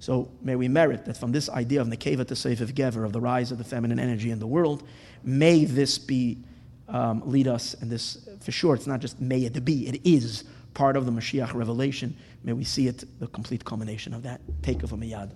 So may we merit that from this idea of Nekeva Tesovev Gever, of the rise of the feminine energy in the world, may this be um, lead us. And this, for sure, it's not just may it be, it is part of the Mashiach revelation. May we see it, the complete culmination of that. Teikef u'miyad.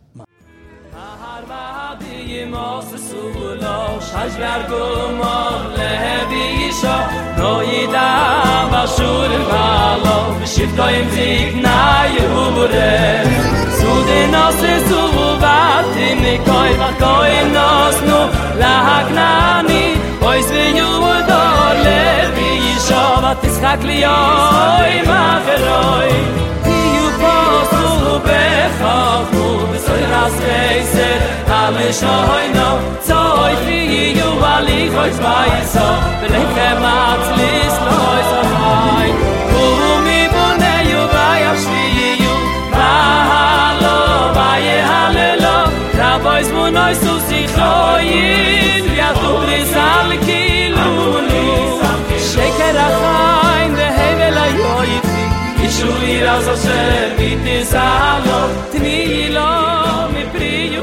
Ois vi yu dor le vi at tis khakli oy ma feroy ki yu posu be khavu bis oy ras veise tam shoy no. Tsoy vi yu vali khoy vay so ben ke mat lis loy so vay bu mi bone yu vayash shvi yu ma halo vaye halelo. Ra vay zmo noy su si khoy Ira zo se mi ti salo, tni lo mi priju.